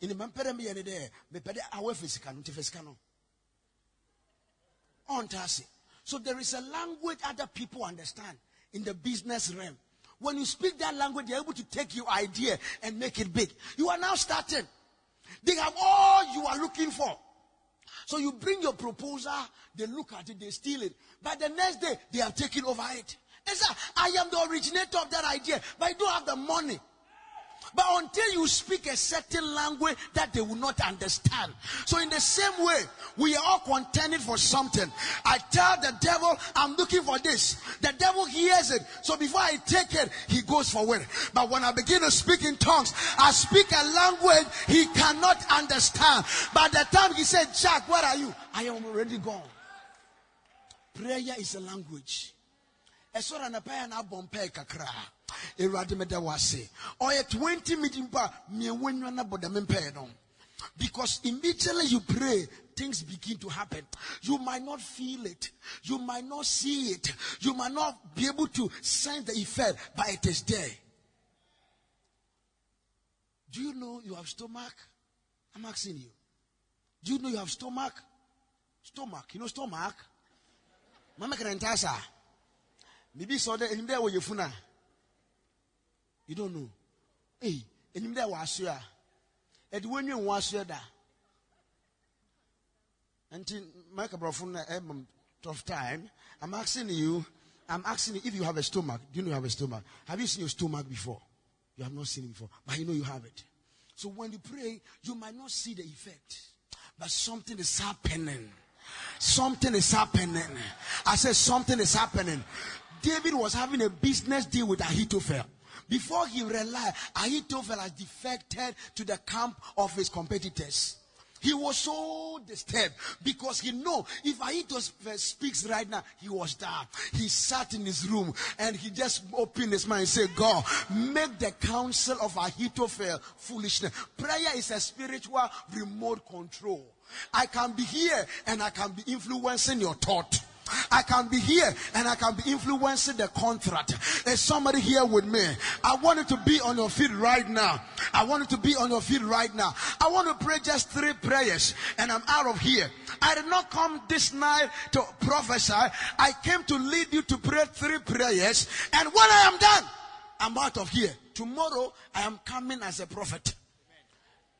Speaker 1: In the mampere me any day, me pede awe physical, to physical. On tase. So there is a language other people understand in the business realm. When you speak that language, they're able to take your idea and make it big. You are now starting. They have all you are looking for. So you bring your proposal, they look at it, they steal it. But the next day, they have taken over it. And say, I am the originator of that idea, but I don't have the money. But until you speak a certain language that they will not understand. So in the same way, we are all contending for something. I tell the devil, I'm looking for this. The devil hears it. So before I take it, he goes for it. But when I begin to speak in tongues, I speak a language he cannot understand. By the time he said, Jack, where are you? I am already gone. Prayer is a language. Awurade meda wo ase. Ɔyɛ 20 minutes mpo a mmiɛnwa nnwa no bɔda me mpae no. Because immediately you pray things begin to happen. You might not feel it. You might not see it. You might not be able to sense the effect but it is there. Do you know you have stomach? I'm asking you. Do you know you have stomach? Stomach. You know stomach? Mama can enter Maybe so that in there where you funa. You don't know. Hey, there was ya. And when you was ya da. Until Michael Brofuna tough time. I'm asking you, I'm asking you if you have a stomach. Do you know you have a stomach? Have you seen your stomach before? You have not seen it before, but you know you have it. So when you pray, you might not see the effect, but something is happening. Something is happening. I said something is happening. David was having a business deal with Ahithophel. Before he realized Ahithophel has defected to the camp of his competitors. He was so disturbed because he know if Ahithophel speaks right now, he was there. He sat in his room and he just opened his mind and said, God, make the counsel of Ahithophel foolishness. Prayer is a spiritual remote control. I can be here and I can be influencing your thought. I can be here and I can be influencing the contract. There's somebody here with me. I want you to be on your feet right now. I want you to be on your feet right now. I want to pray just three prayers and I'm out of here. I did not come this night to prophesy. I came to lead you to pray three prayers. And when I am done, I'm out of here. Tomorrow, I am coming as a prophet.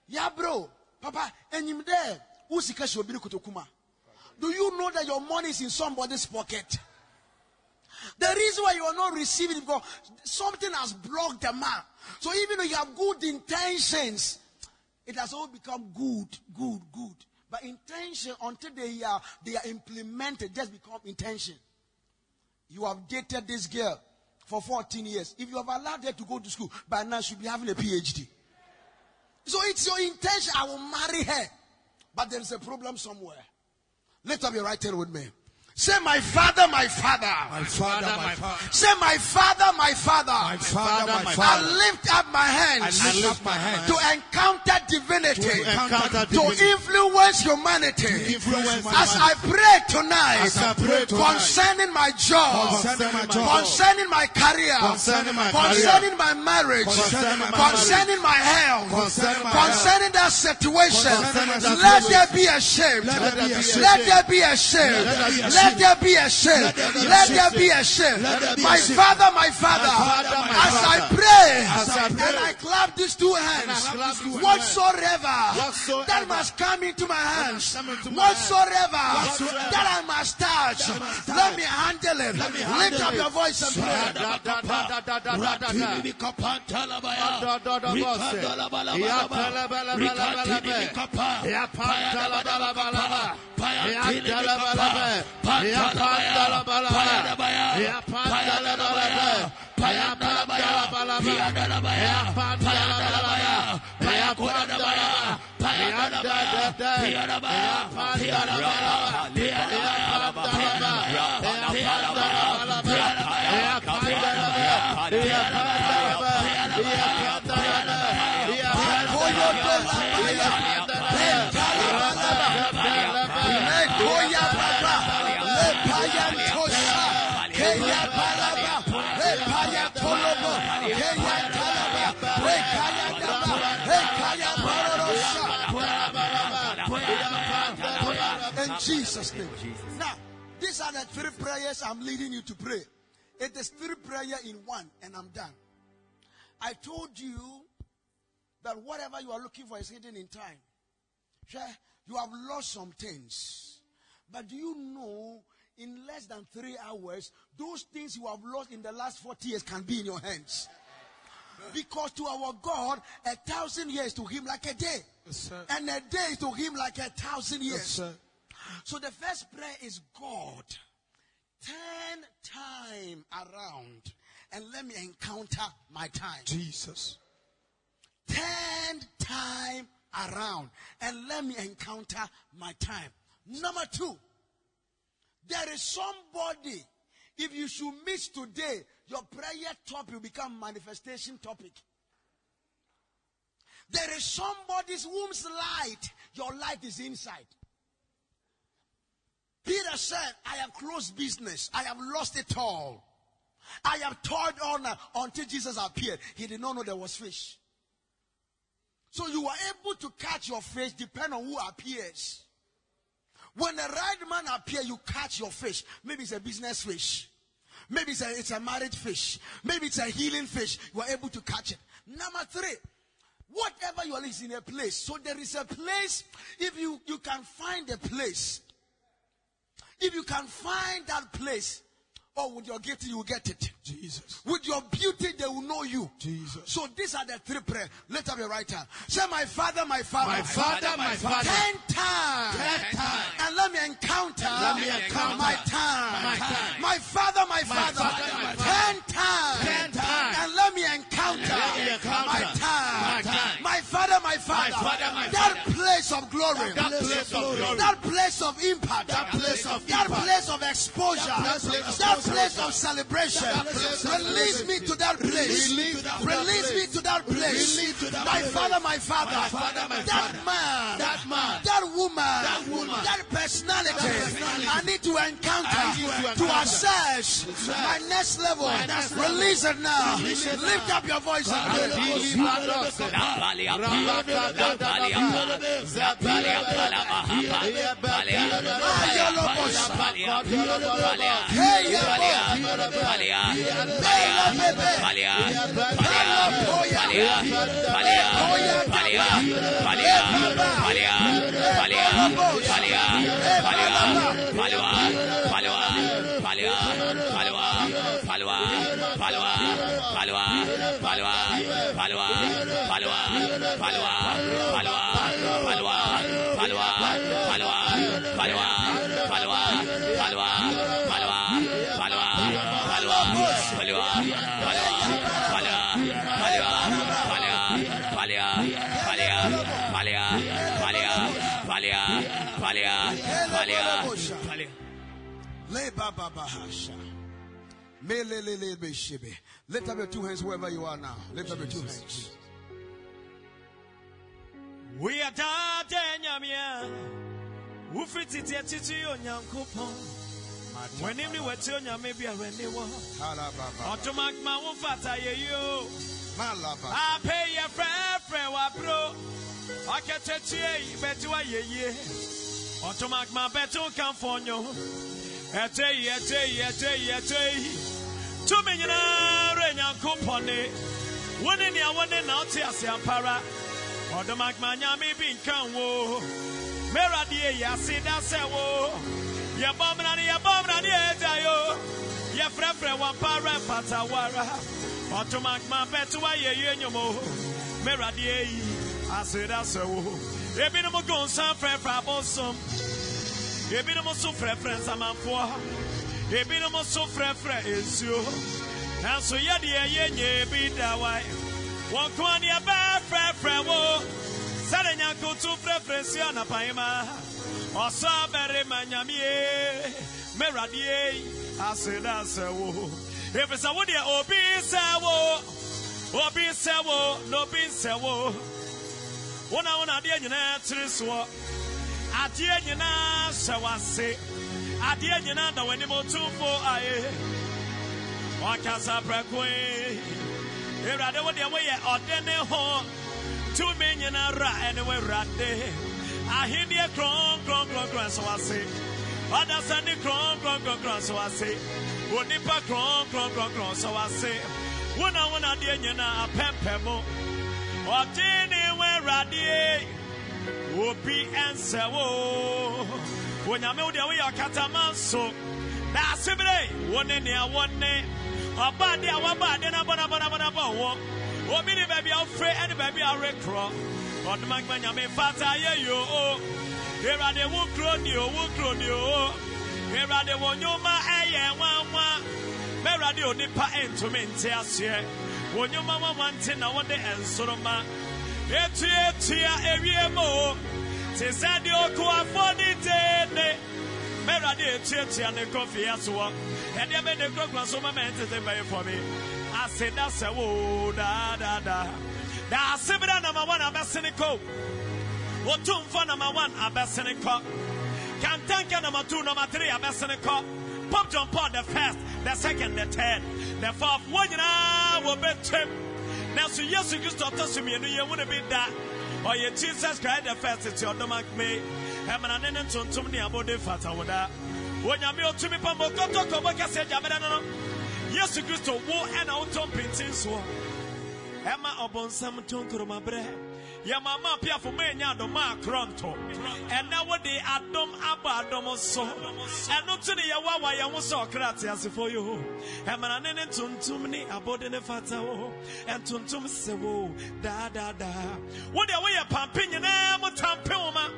Speaker 1: Yeah, bro. Papa, and you there. Who's the do you know that your money is in somebody's pocket? The reason why you are not receiving because something has blocked the man. So even though you have good intentions, it has all become good, good, good. But intention until they are they are implemented just become intention. You have dated this girl for 14 years. If you have allowed her to go to school, by now she'll be having a PhD. So it's your intention, I will marry her. But there is a problem somewhere. Lift up your right hand with me. Say, my father, my father.
Speaker 2: My father, my father.
Speaker 1: Say, my father, my father.
Speaker 2: My father, my father.
Speaker 1: I lift up my hands.
Speaker 2: I lift up my hands.
Speaker 1: To encounter divinity.
Speaker 2: To encounter
Speaker 1: To influence humanity.
Speaker 2: To influence
Speaker 1: As
Speaker 2: humanity.
Speaker 1: I pray tonight.
Speaker 2: As I pray tonight.
Speaker 1: Concerning my job.
Speaker 2: Concerning my job.
Speaker 1: Concerning my career.
Speaker 2: Concerning my career.
Speaker 1: Concerning my marriage.
Speaker 2: Concerning my
Speaker 1: Concerning my health.
Speaker 2: Concerning my
Speaker 1: Concerning that situation.
Speaker 2: Concerning that
Speaker 1: Let
Speaker 2: situation.
Speaker 1: there be a shame.
Speaker 2: Let there be a shame.
Speaker 1: Let there be a shame.
Speaker 2: Let there be a
Speaker 1: shift. Let there be a
Speaker 2: shift.
Speaker 1: My father, my father, as I pray and I clap these two hands, whatsoever that must come into my hands, whatsoever that I must touch, let me handle it. Lift up your voice and pray. Paya Jesus' name. Now, these are the three prayers I'm leading you to pray. It is three prayer in one, and I'm done. I told you that whatever you are looking for is hidden in time. Sure, you have lost some things. But do you know in less than three hours, those things you have lost in the last 40 years can be in your hands? Because to our God, a thousand years to him like a day.
Speaker 2: Yes,
Speaker 1: and a day to him like a thousand years.
Speaker 2: Yes,
Speaker 1: so the first prayer is God, turn time around and let me encounter my time.
Speaker 2: Jesus.
Speaker 1: Turn time around and let me encounter my time. Number two, there is somebody, if you should miss today, your prayer topic will become manifestation topic. There is somebody's womb's light, your light is inside. Peter said, I have closed business. I have lost it all. I have toiled on uh, until Jesus appeared. He did not know there was fish. So you are able to catch your fish depending on who appears. When the right man appears, you catch your fish. Maybe it's a business fish. Maybe it's a, it's a married fish. Maybe it's a healing fish. You are able to catch it. Number three, whatever you are is in a place. So there is a place. If you, you can find a place, if you can find that place, or with your gift, you will get it.
Speaker 2: Jesus.
Speaker 1: With your beauty, they will know you.
Speaker 2: Jesus.
Speaker 1: So these are the three prayers. Let up your right hand. Say, My Father, my Father.
Speaker 2: My Father, my Father.
Speaker 1: Ten times.
Speaker 2: Ten times.
Speaker 1: And let me encounter,
Speaker 2: Let me encounter
Speaker 1: my time.
Speaker 2: my time.
Speaker 1: My Father, my Father.
Speaker 2: Father, my Father.
Speaker 1: Ten times.
Speaker 2: Ten times.
Speaker 1: And let me encounter,
Speaker 2: Let me encounter
Speaker 1: my time.
Speaker 2: my time.
Speaker 1: My Father, my Father.
Speaker 2: Father, my
Speaker 1: that
Speaker 2: Father.
Speaker 1: Place of glory.
Speaker 2: That place of glory.
Speaker 1: That place of impact.
Speaker 2: That place of
Speaker 1: That
Speaker 2: impact.
Speaker 1: place of exposure.
Speaker 2: That place of
Speaker 1: That place of celebration.
Speaker 2: That place of
Speaker 1: Release me to that place.
Speaker 2: Release to that
Speaker 1: Release me to that place.
Speaker 2: Release to that
Speaker 1: My father, my father.
Speaker 2: My father, my
Speaker 1: that man.
Speaker 2: That man.
Speaker 1: That woman.
Speaker 2: That woman.
Speaker 1: That personality. I need to encounter.
Speaker 2: To
Speaker 1: To assess my next level.
Speaker 2: My next level.
Speaker 1: Release it now. Lift up your voice and pray. Hey, Le baba bahasha. Me Lift up your two hands wherever you are now. Lift up your two hands.
Speaker 3: We are dade nyamia. Ufiri titi atiti onyankopɔn. W'anim ne w'akyi onyame bi a w'ani wɔ.
Speaker 1: Hala baba.
Speaker 3: Ɔtomakoma wo mfata yɛ yo.
Speaker 1: Malaba.
Speaker 3: Apɛ yɛ frɛfrɛ w'aburo. Ɔkɛkyɛkyie yi bɛti wayɛ yie. Ɔtomakoma bɛto kamfo nyo. Ɛtɛ yi ɛtɛ yi ɛtɛ yi ɛtɛ yi. Tumi nyinaa nyankopɔn ne. Wo ne nea wo na ɔte ase ampara. Ɔdomakoma nyame bi nka wo. Meradie yɛ ase da sɛ wo. Yɛbɔ mmara ne yɛbɔ mmara ne yo. Yɛfrɛfrɛ wampara mfatawara. Ɔtomakoma bɛto wayɛ yie nnwom o. Meradie yi ase da sɛ wo. Ebinom go nsa frɛfrɛ abosom. Ebinom nso frɛfrɛ nsamanfoɔ. Ebinom nso frɛfrɛ nsuo. Nanso yɛdeɛ yɛnyɛ bi da wae. Wɔn ko adeɛ bɛɛ frɛfrɛ wo. Sɛde nyankoto frɛfrɛ si anapahema. Ɔsɔ bɛrima nyamie. Mɛradie aseda sɛ wo. Efiri sɛ wo deɛ obi sɛ wo. Obi sɛ wo na obi nsɛ wo. Wona wona adeɛ nyinaa tiri soɔ. Adeɛ nyinaa hyɛ w'ase. Adeɛ nyinaa da w'anim otumfo ayɛ. Wakasa prɛkoe. Ewurade wo deɛ woyɛ ɔde ne ho. Tumi nyinara ɛne wo Ewurade ahenneɛ kron kron kron kron so ase ɔdasani kron kron kron kron so ase onipa kron kron kron kron so ase wona wona deɛ nyinaa apɛmpɛ mu ɔde ne wo Ewurade obi ɛnsɛ wo. Onyame wo deɛ woyɛ ɔkatama nso. Na asebere wo ne nea wo ne ɔba ade a waba ade na bɔnabɔnabɔnabɔ wɔ. Obi ne baabi a ɛne baabi a worekorɔ ɔdomagma nyame fata yɛ yo. O ewurade wo kuro ni o wo kuro ni o. Ewurade wo nyoma ɛyɛ nwanwa. Ma ewurade onipa ntumi nte aseɛ. Wo nyoma nwanwa nte na wode nsoroma etuatua ewie mu o te sɛ deɛ okuafo ne teene ma ewurade etuatua ne kɔfie asoɔ ɛdeɛ bɛ ne kurakura so ma mɛ ntete bɛyɛ fɔ mi. Ase da sɛ wo daadaa da ase bi da nama one abɛsene kɔ otumfo nama one abɛsene kɔ kantanka nama two nama three abɛsene kɔ pop john paul the first the second the third. The fourth wɔn nyinaa wɔ bɛ twɛm nanso yesu kristo ɔtɔ so mmienu yɛn mu ne bi da ɔyɛ jesus christ the first ti ɔdɔm akme ɛmana ne ne ntontom ne abɔde fata wo da onyame otumi pambo kɔtɔ kɔbɔ kɛseɛ gyabɛda no no yesu kristo wo ɛna wotɔ mpintin soɔ ɛma ɔbɔnsam to nkoromaberɛ yɛma ma apiafo ma ɛnya adom a akorɔnto ɛnɛ wode adom aba adom so. Ɛno to ne yɛwoawa yɛn ho sɛ ɔkra te asefoɔ yi ho ɛmana ne ntontom ne abɔde ne fata wo. Ɛntontom sɛ wo daadaadaa wode woyɛ pampe nyinaa mo tampe wo ma.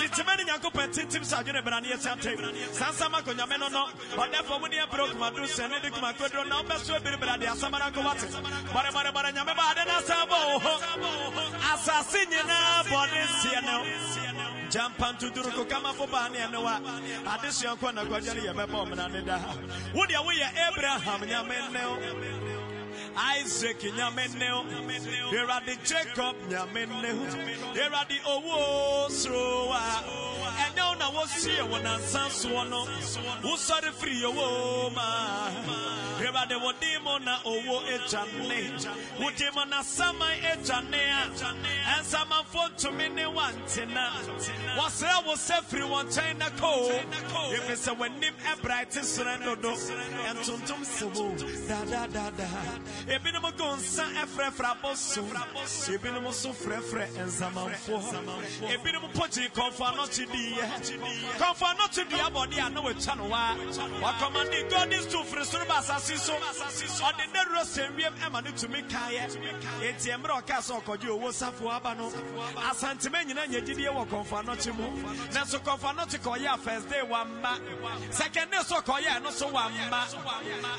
Speaker 3: Titime ne nyankopɔn tintim sɛ adwene bra ne yɛsa ntam sansam akonyame no no. Ɔdɛfo wode ɛbrɛ kumado sɛ ne de kumakoduro na wobɛso abiribra de asamara nko wate bɔrebɔrebɔre nyame baade no asan bɔ ho asase nyinaa bɔne nseɛ no gyampa ntoduro kokamafo baa ne ɛne wa. adesua nkɔ na kwadwa no yɛbɛbɔ ɔmena ne da wodeɛ woyɛ abraham nyame ne Isaac nyameneo. Eradi Jacob nyameneo. Eradi owo srowa Ẹnyẹ na wọ́n si ẹ̀wọ̀ na nsansoɔ no. Wosɔre firi owo ma. Eradi wọ́n di mu na owo egya ne. Wọ́n mu na saman egya ne a. Ẹnsamanfo ntumi ne wa ntena wɔsrɛ wo sɛ firi wɔn nkyɛn na kɔ o ebi sɛ w'anim ɛbra ɛte srɛ dodo. Ɛntontom sɛ wo. Daadaadaa ebinom ko nsa ɛfrɛfrɛ aboso ebinom nso frɛfrɛ nsamanfoɔ ebinom pɔgye kɔnfɔ anɔkye diiɛ kɔnfɔ anɔkye dua abɔde a na wɔatwa no waa wakɔmande godis to firi soro ba asase so. Ɔde dɛduro sɛ wiem ɛma no tumi kaeɛ. Enti mmerɛ ɔkaa sɛ ɔkɔgye owó safoɔ aba no asantema nyina nya gyidie wɔ kɔnfɔ anɔkye mu. Nanso kɔnfɔ anɔkye ka ɔyɛ a first day wamma second day so ɔkɔyɛ ɛno so wamma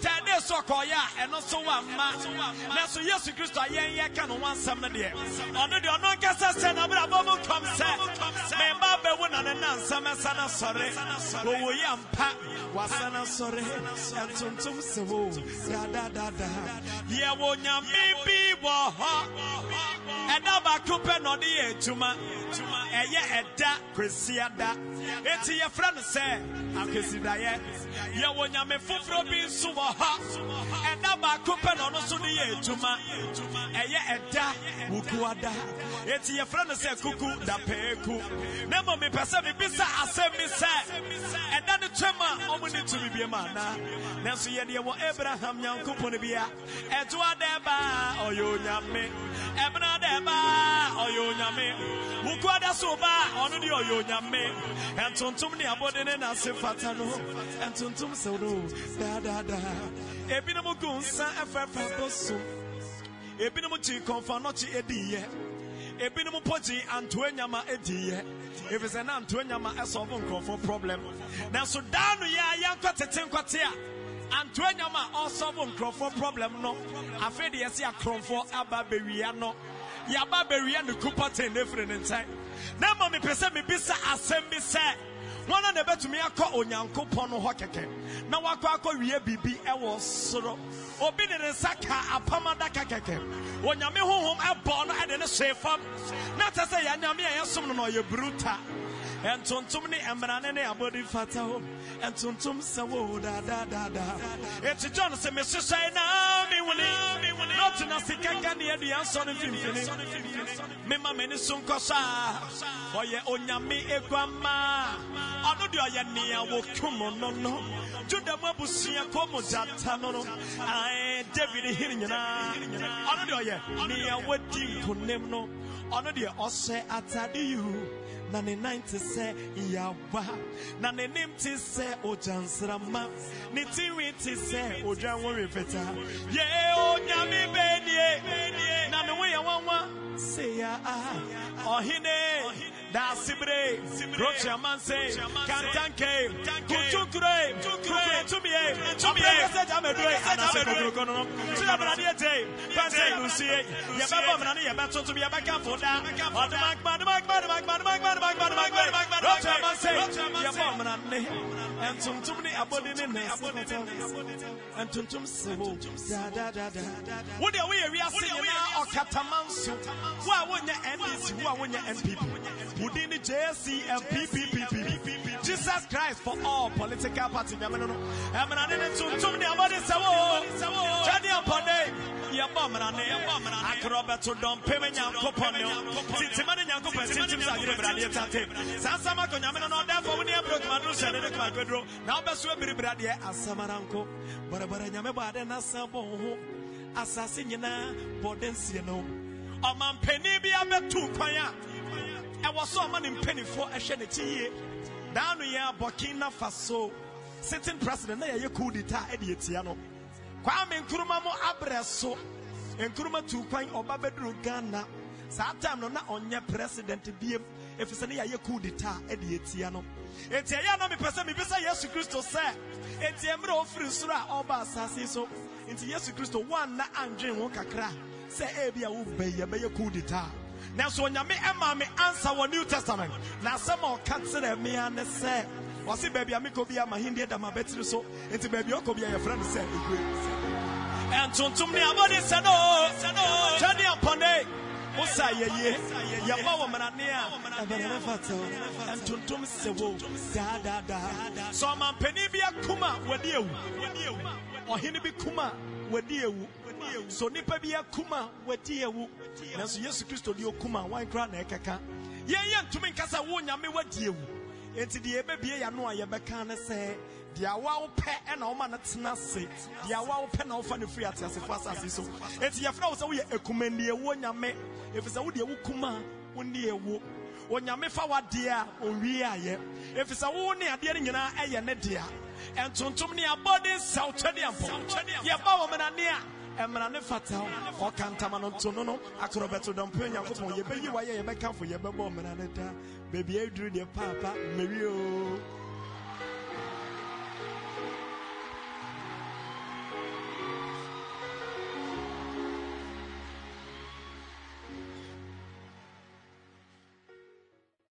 Speaker 3: third day so ɔkɔyɛ a ɛno so wamma nanso yesu kristo a yɛn yɛ ka no ho asɛm no deɛ ɔno deɛ ɔno nkasa sɛ nabrabɔ mu kɔm sɛ memba bɛwu na ne nansɛm ɛsa no sɔre. Wɔwɔ yi ampa wasa no sɔre. Ɛntontom sɛ wo dadadada yɛwɔ nyame bi wɔ hɔ ɛda baako pɛ na ɔde yɛ adwuma. Ɛyɛ ɛda kwasiada enti yɛfrɛ no sɛ akwasidaeɛ yɛwɔ nyame foforɔ bi nso wɔ hɔ ɛda baako pɛ na ɔno nso de yɛ adwuma. Ɛyɛ ɛda wukuada enti yɛfrɛ no sɛ kuku dapeeku na mmom mepɛ sɛ mebisa asɛm bi sɛ ɛda no twam a ɔmo ne tumi biem anaa nanso yɛdeɛ wɔ abraham nyankopɔn bi a ɛtoa dɛ baa ɔyɛ onyame. Ɛbena dɛ baa ɔyɛ onyame. Wukuada so baa ɔno deɛ ɔyɛ onyame. Ɛntontom ne abɔde ne n'ase fata no ɛntontom sɛ no daadaadaa ebinom gu nsa ɛfɛɛfɛ bɔ so. Ebinom gye kɔnfa nɔkye ediyɛ ebinom mpo gye antoa nyama ediyɛ efisɛ na antoa nyama ɛsɔfo nkurɔfo problem. Nanso daa no yɛ a yɛnkɔ tete nkɔte a antoa nyama a ɔsɔfo problem no afei de yɛsi akorɔmfo aba bewia no. Yaba bewia ne kupɔten ne firi ne nkyɛn. Na mmom mepɛ sɛ mebisa asɛm bi sɛ wọn na ebetumi akɔ onyankopɔn no hɔ kɛkɛ. Na wakɔ akɔ wie biribi ɛwɔ soro. Obi de ne nsa ka apam adaka kɛkɛ. Onyame honhom ɛbɔ no ɛde ne hyɛ fam. Na kyɛ sɛ yɛanyame a yɛsom no na ɔyɛ bruta. Ɛntontom ne mmerane ne abɔde fata hɔ ɛntontom sɛ wo daadaadaadaa ɛti john sɛ mesesɛe na mewone na ɔtena sika ka ne adua nsɔ no mfimfini mema m'ani so nkɔ so a ɔyɛ onyame eguama ɔno deɛ ɔyɛ nea wɔkum no no juda mu abusua kɔ mu gyata no no ae david hene nyinaa ɔno deɛ ɔyɛ nea wadi nkonim no. Ɔno deɛ ɔhyɛ atade yiwu na ne nan te sɛ yawa na n'anim te sɛ ogyansrama ne tinwi te sɛ odwa nwore fitaa yɛ onyame bɛnie na ne ho yɛ nwanwa seya ɔhene daasibire kurotiamanse kantanke kutukure kukure tumie ɔpɛlɛsɛ jamedue anase kokoroko no tuyabuladeɛ te pɛnse nusie yɛbɛbɔ mina ne yɛbɛ tuntum yɛbɛ kanfo da ɔdumakuma dumakuma dumakuma dumakuma dumakuma dumakuma kurotiamanse yɛbɔ mina ne ntuntum ne abodi ne nɛɛsi kɔtɔ ntuntum sewo daadadaada wo deɛ woyɛ wiase nyinaa ɔkatamanso. Nso wo a wonyɛ ndc wo a wonyɛ npp wodin ne JSC and PPPP. Jesus Christ for all political party. Nyameno no. Emana ne tuntum ne amade sawo. Jadi apone. Yɛbɔ mmara ne akorɔ bɛto dɔmpe me nyankopɔn ne tintima ne nyankopɔn tintim sa yere bradeɛ tantem saa nsɛm akɔ nyame no na ɔdɛfo wo ne ɛbrɛ kuma no hyɛ ne ne kuma dwoduro na wobɛso abiribradeɛ asamaranko bɔrebɔre nyame bɔ ade na sa bɔ wo ho asase nyinaa bɔde nsie no ɔmampanin bi abɛtu kwan a ɛwɔ so ɔma ne mpanimfoɔ ɛhwɛ n'akyi yie. Daa no yɛ burkina faso sitting president na yɛyɛ d'etat ɛde atia no. Kwame nkuruma mo abrɛ so. Nkuruma tu kwan ɔba bɛduru ghana. Saa time no na ɔnyɛ president biem ɛfiri sɛ ne yɛayɛ d'etat ɛde atia no. Enti ɛyɛ na mepɛ sɛ mebisa yesu kristo sɛ enti mmerɛ ɔfiri soro a ɔba asase so nti yesu kristo woanna andwen ho kakra sɛ ebi a wobɛyi yɛbɛyɛ coup d'etat nanso onyame ɛma me ansa wɔ new testament. Na asɛm a ɔka kyerɛ me a ne sɛ ɔse baabi a mekɔ bi ama hendeɛ da mabɛtiri so. Enti baabi ɔkɔ bi a yɛfrɛ no. Sɛ ɛgue ɛntontom ne abɔde sɛ no twɛne ampɔne wo sa yɛyie yɛma wɔ mmarane a ne fata ɛntontom sɛ wo daadaadaa sɛ ɔmampanin bi akum a wɔde awu ɔhene bi kum a wɔde awu so nipa bi akum a wɔde awu nanso yesu kristo deɛ okum a wan koraa na ɛkɛka yɛnyɛ ntumi nkasa wo nyame wɔde awu enti deɛ yɛbɛbie yɛano a yɛbɛka ne sɛ deɛ awa wopɛ ɛna woma no tena ase deɛ awa wopɛ na wofa no firi ateasefo asase so. Enti yɛfrɛ wo sɛ woyɛ akumandiɛwuo nyame. Ɛfiri sɛ wodeɛ wokum a wonni ɛwo onyame fa wadeɛ a ɔwie ayɛ. Ɛfiri sɛ wo ne adeɛ no nyinaa ɛyɛ ne dea. Ɛntontom ne abɔde nsaw twɛde ampɔ yɛba wɔ menane a ɛmmara ne fata wo ɔka ntama no nto no no akorɔ bɛto dɔmpe onyankopɔn yɛbɛyi wayɛ yɛbɛkamfo yɛbɛbɔ mmara ne da. Baabi aduru deɛ paapa mmawie o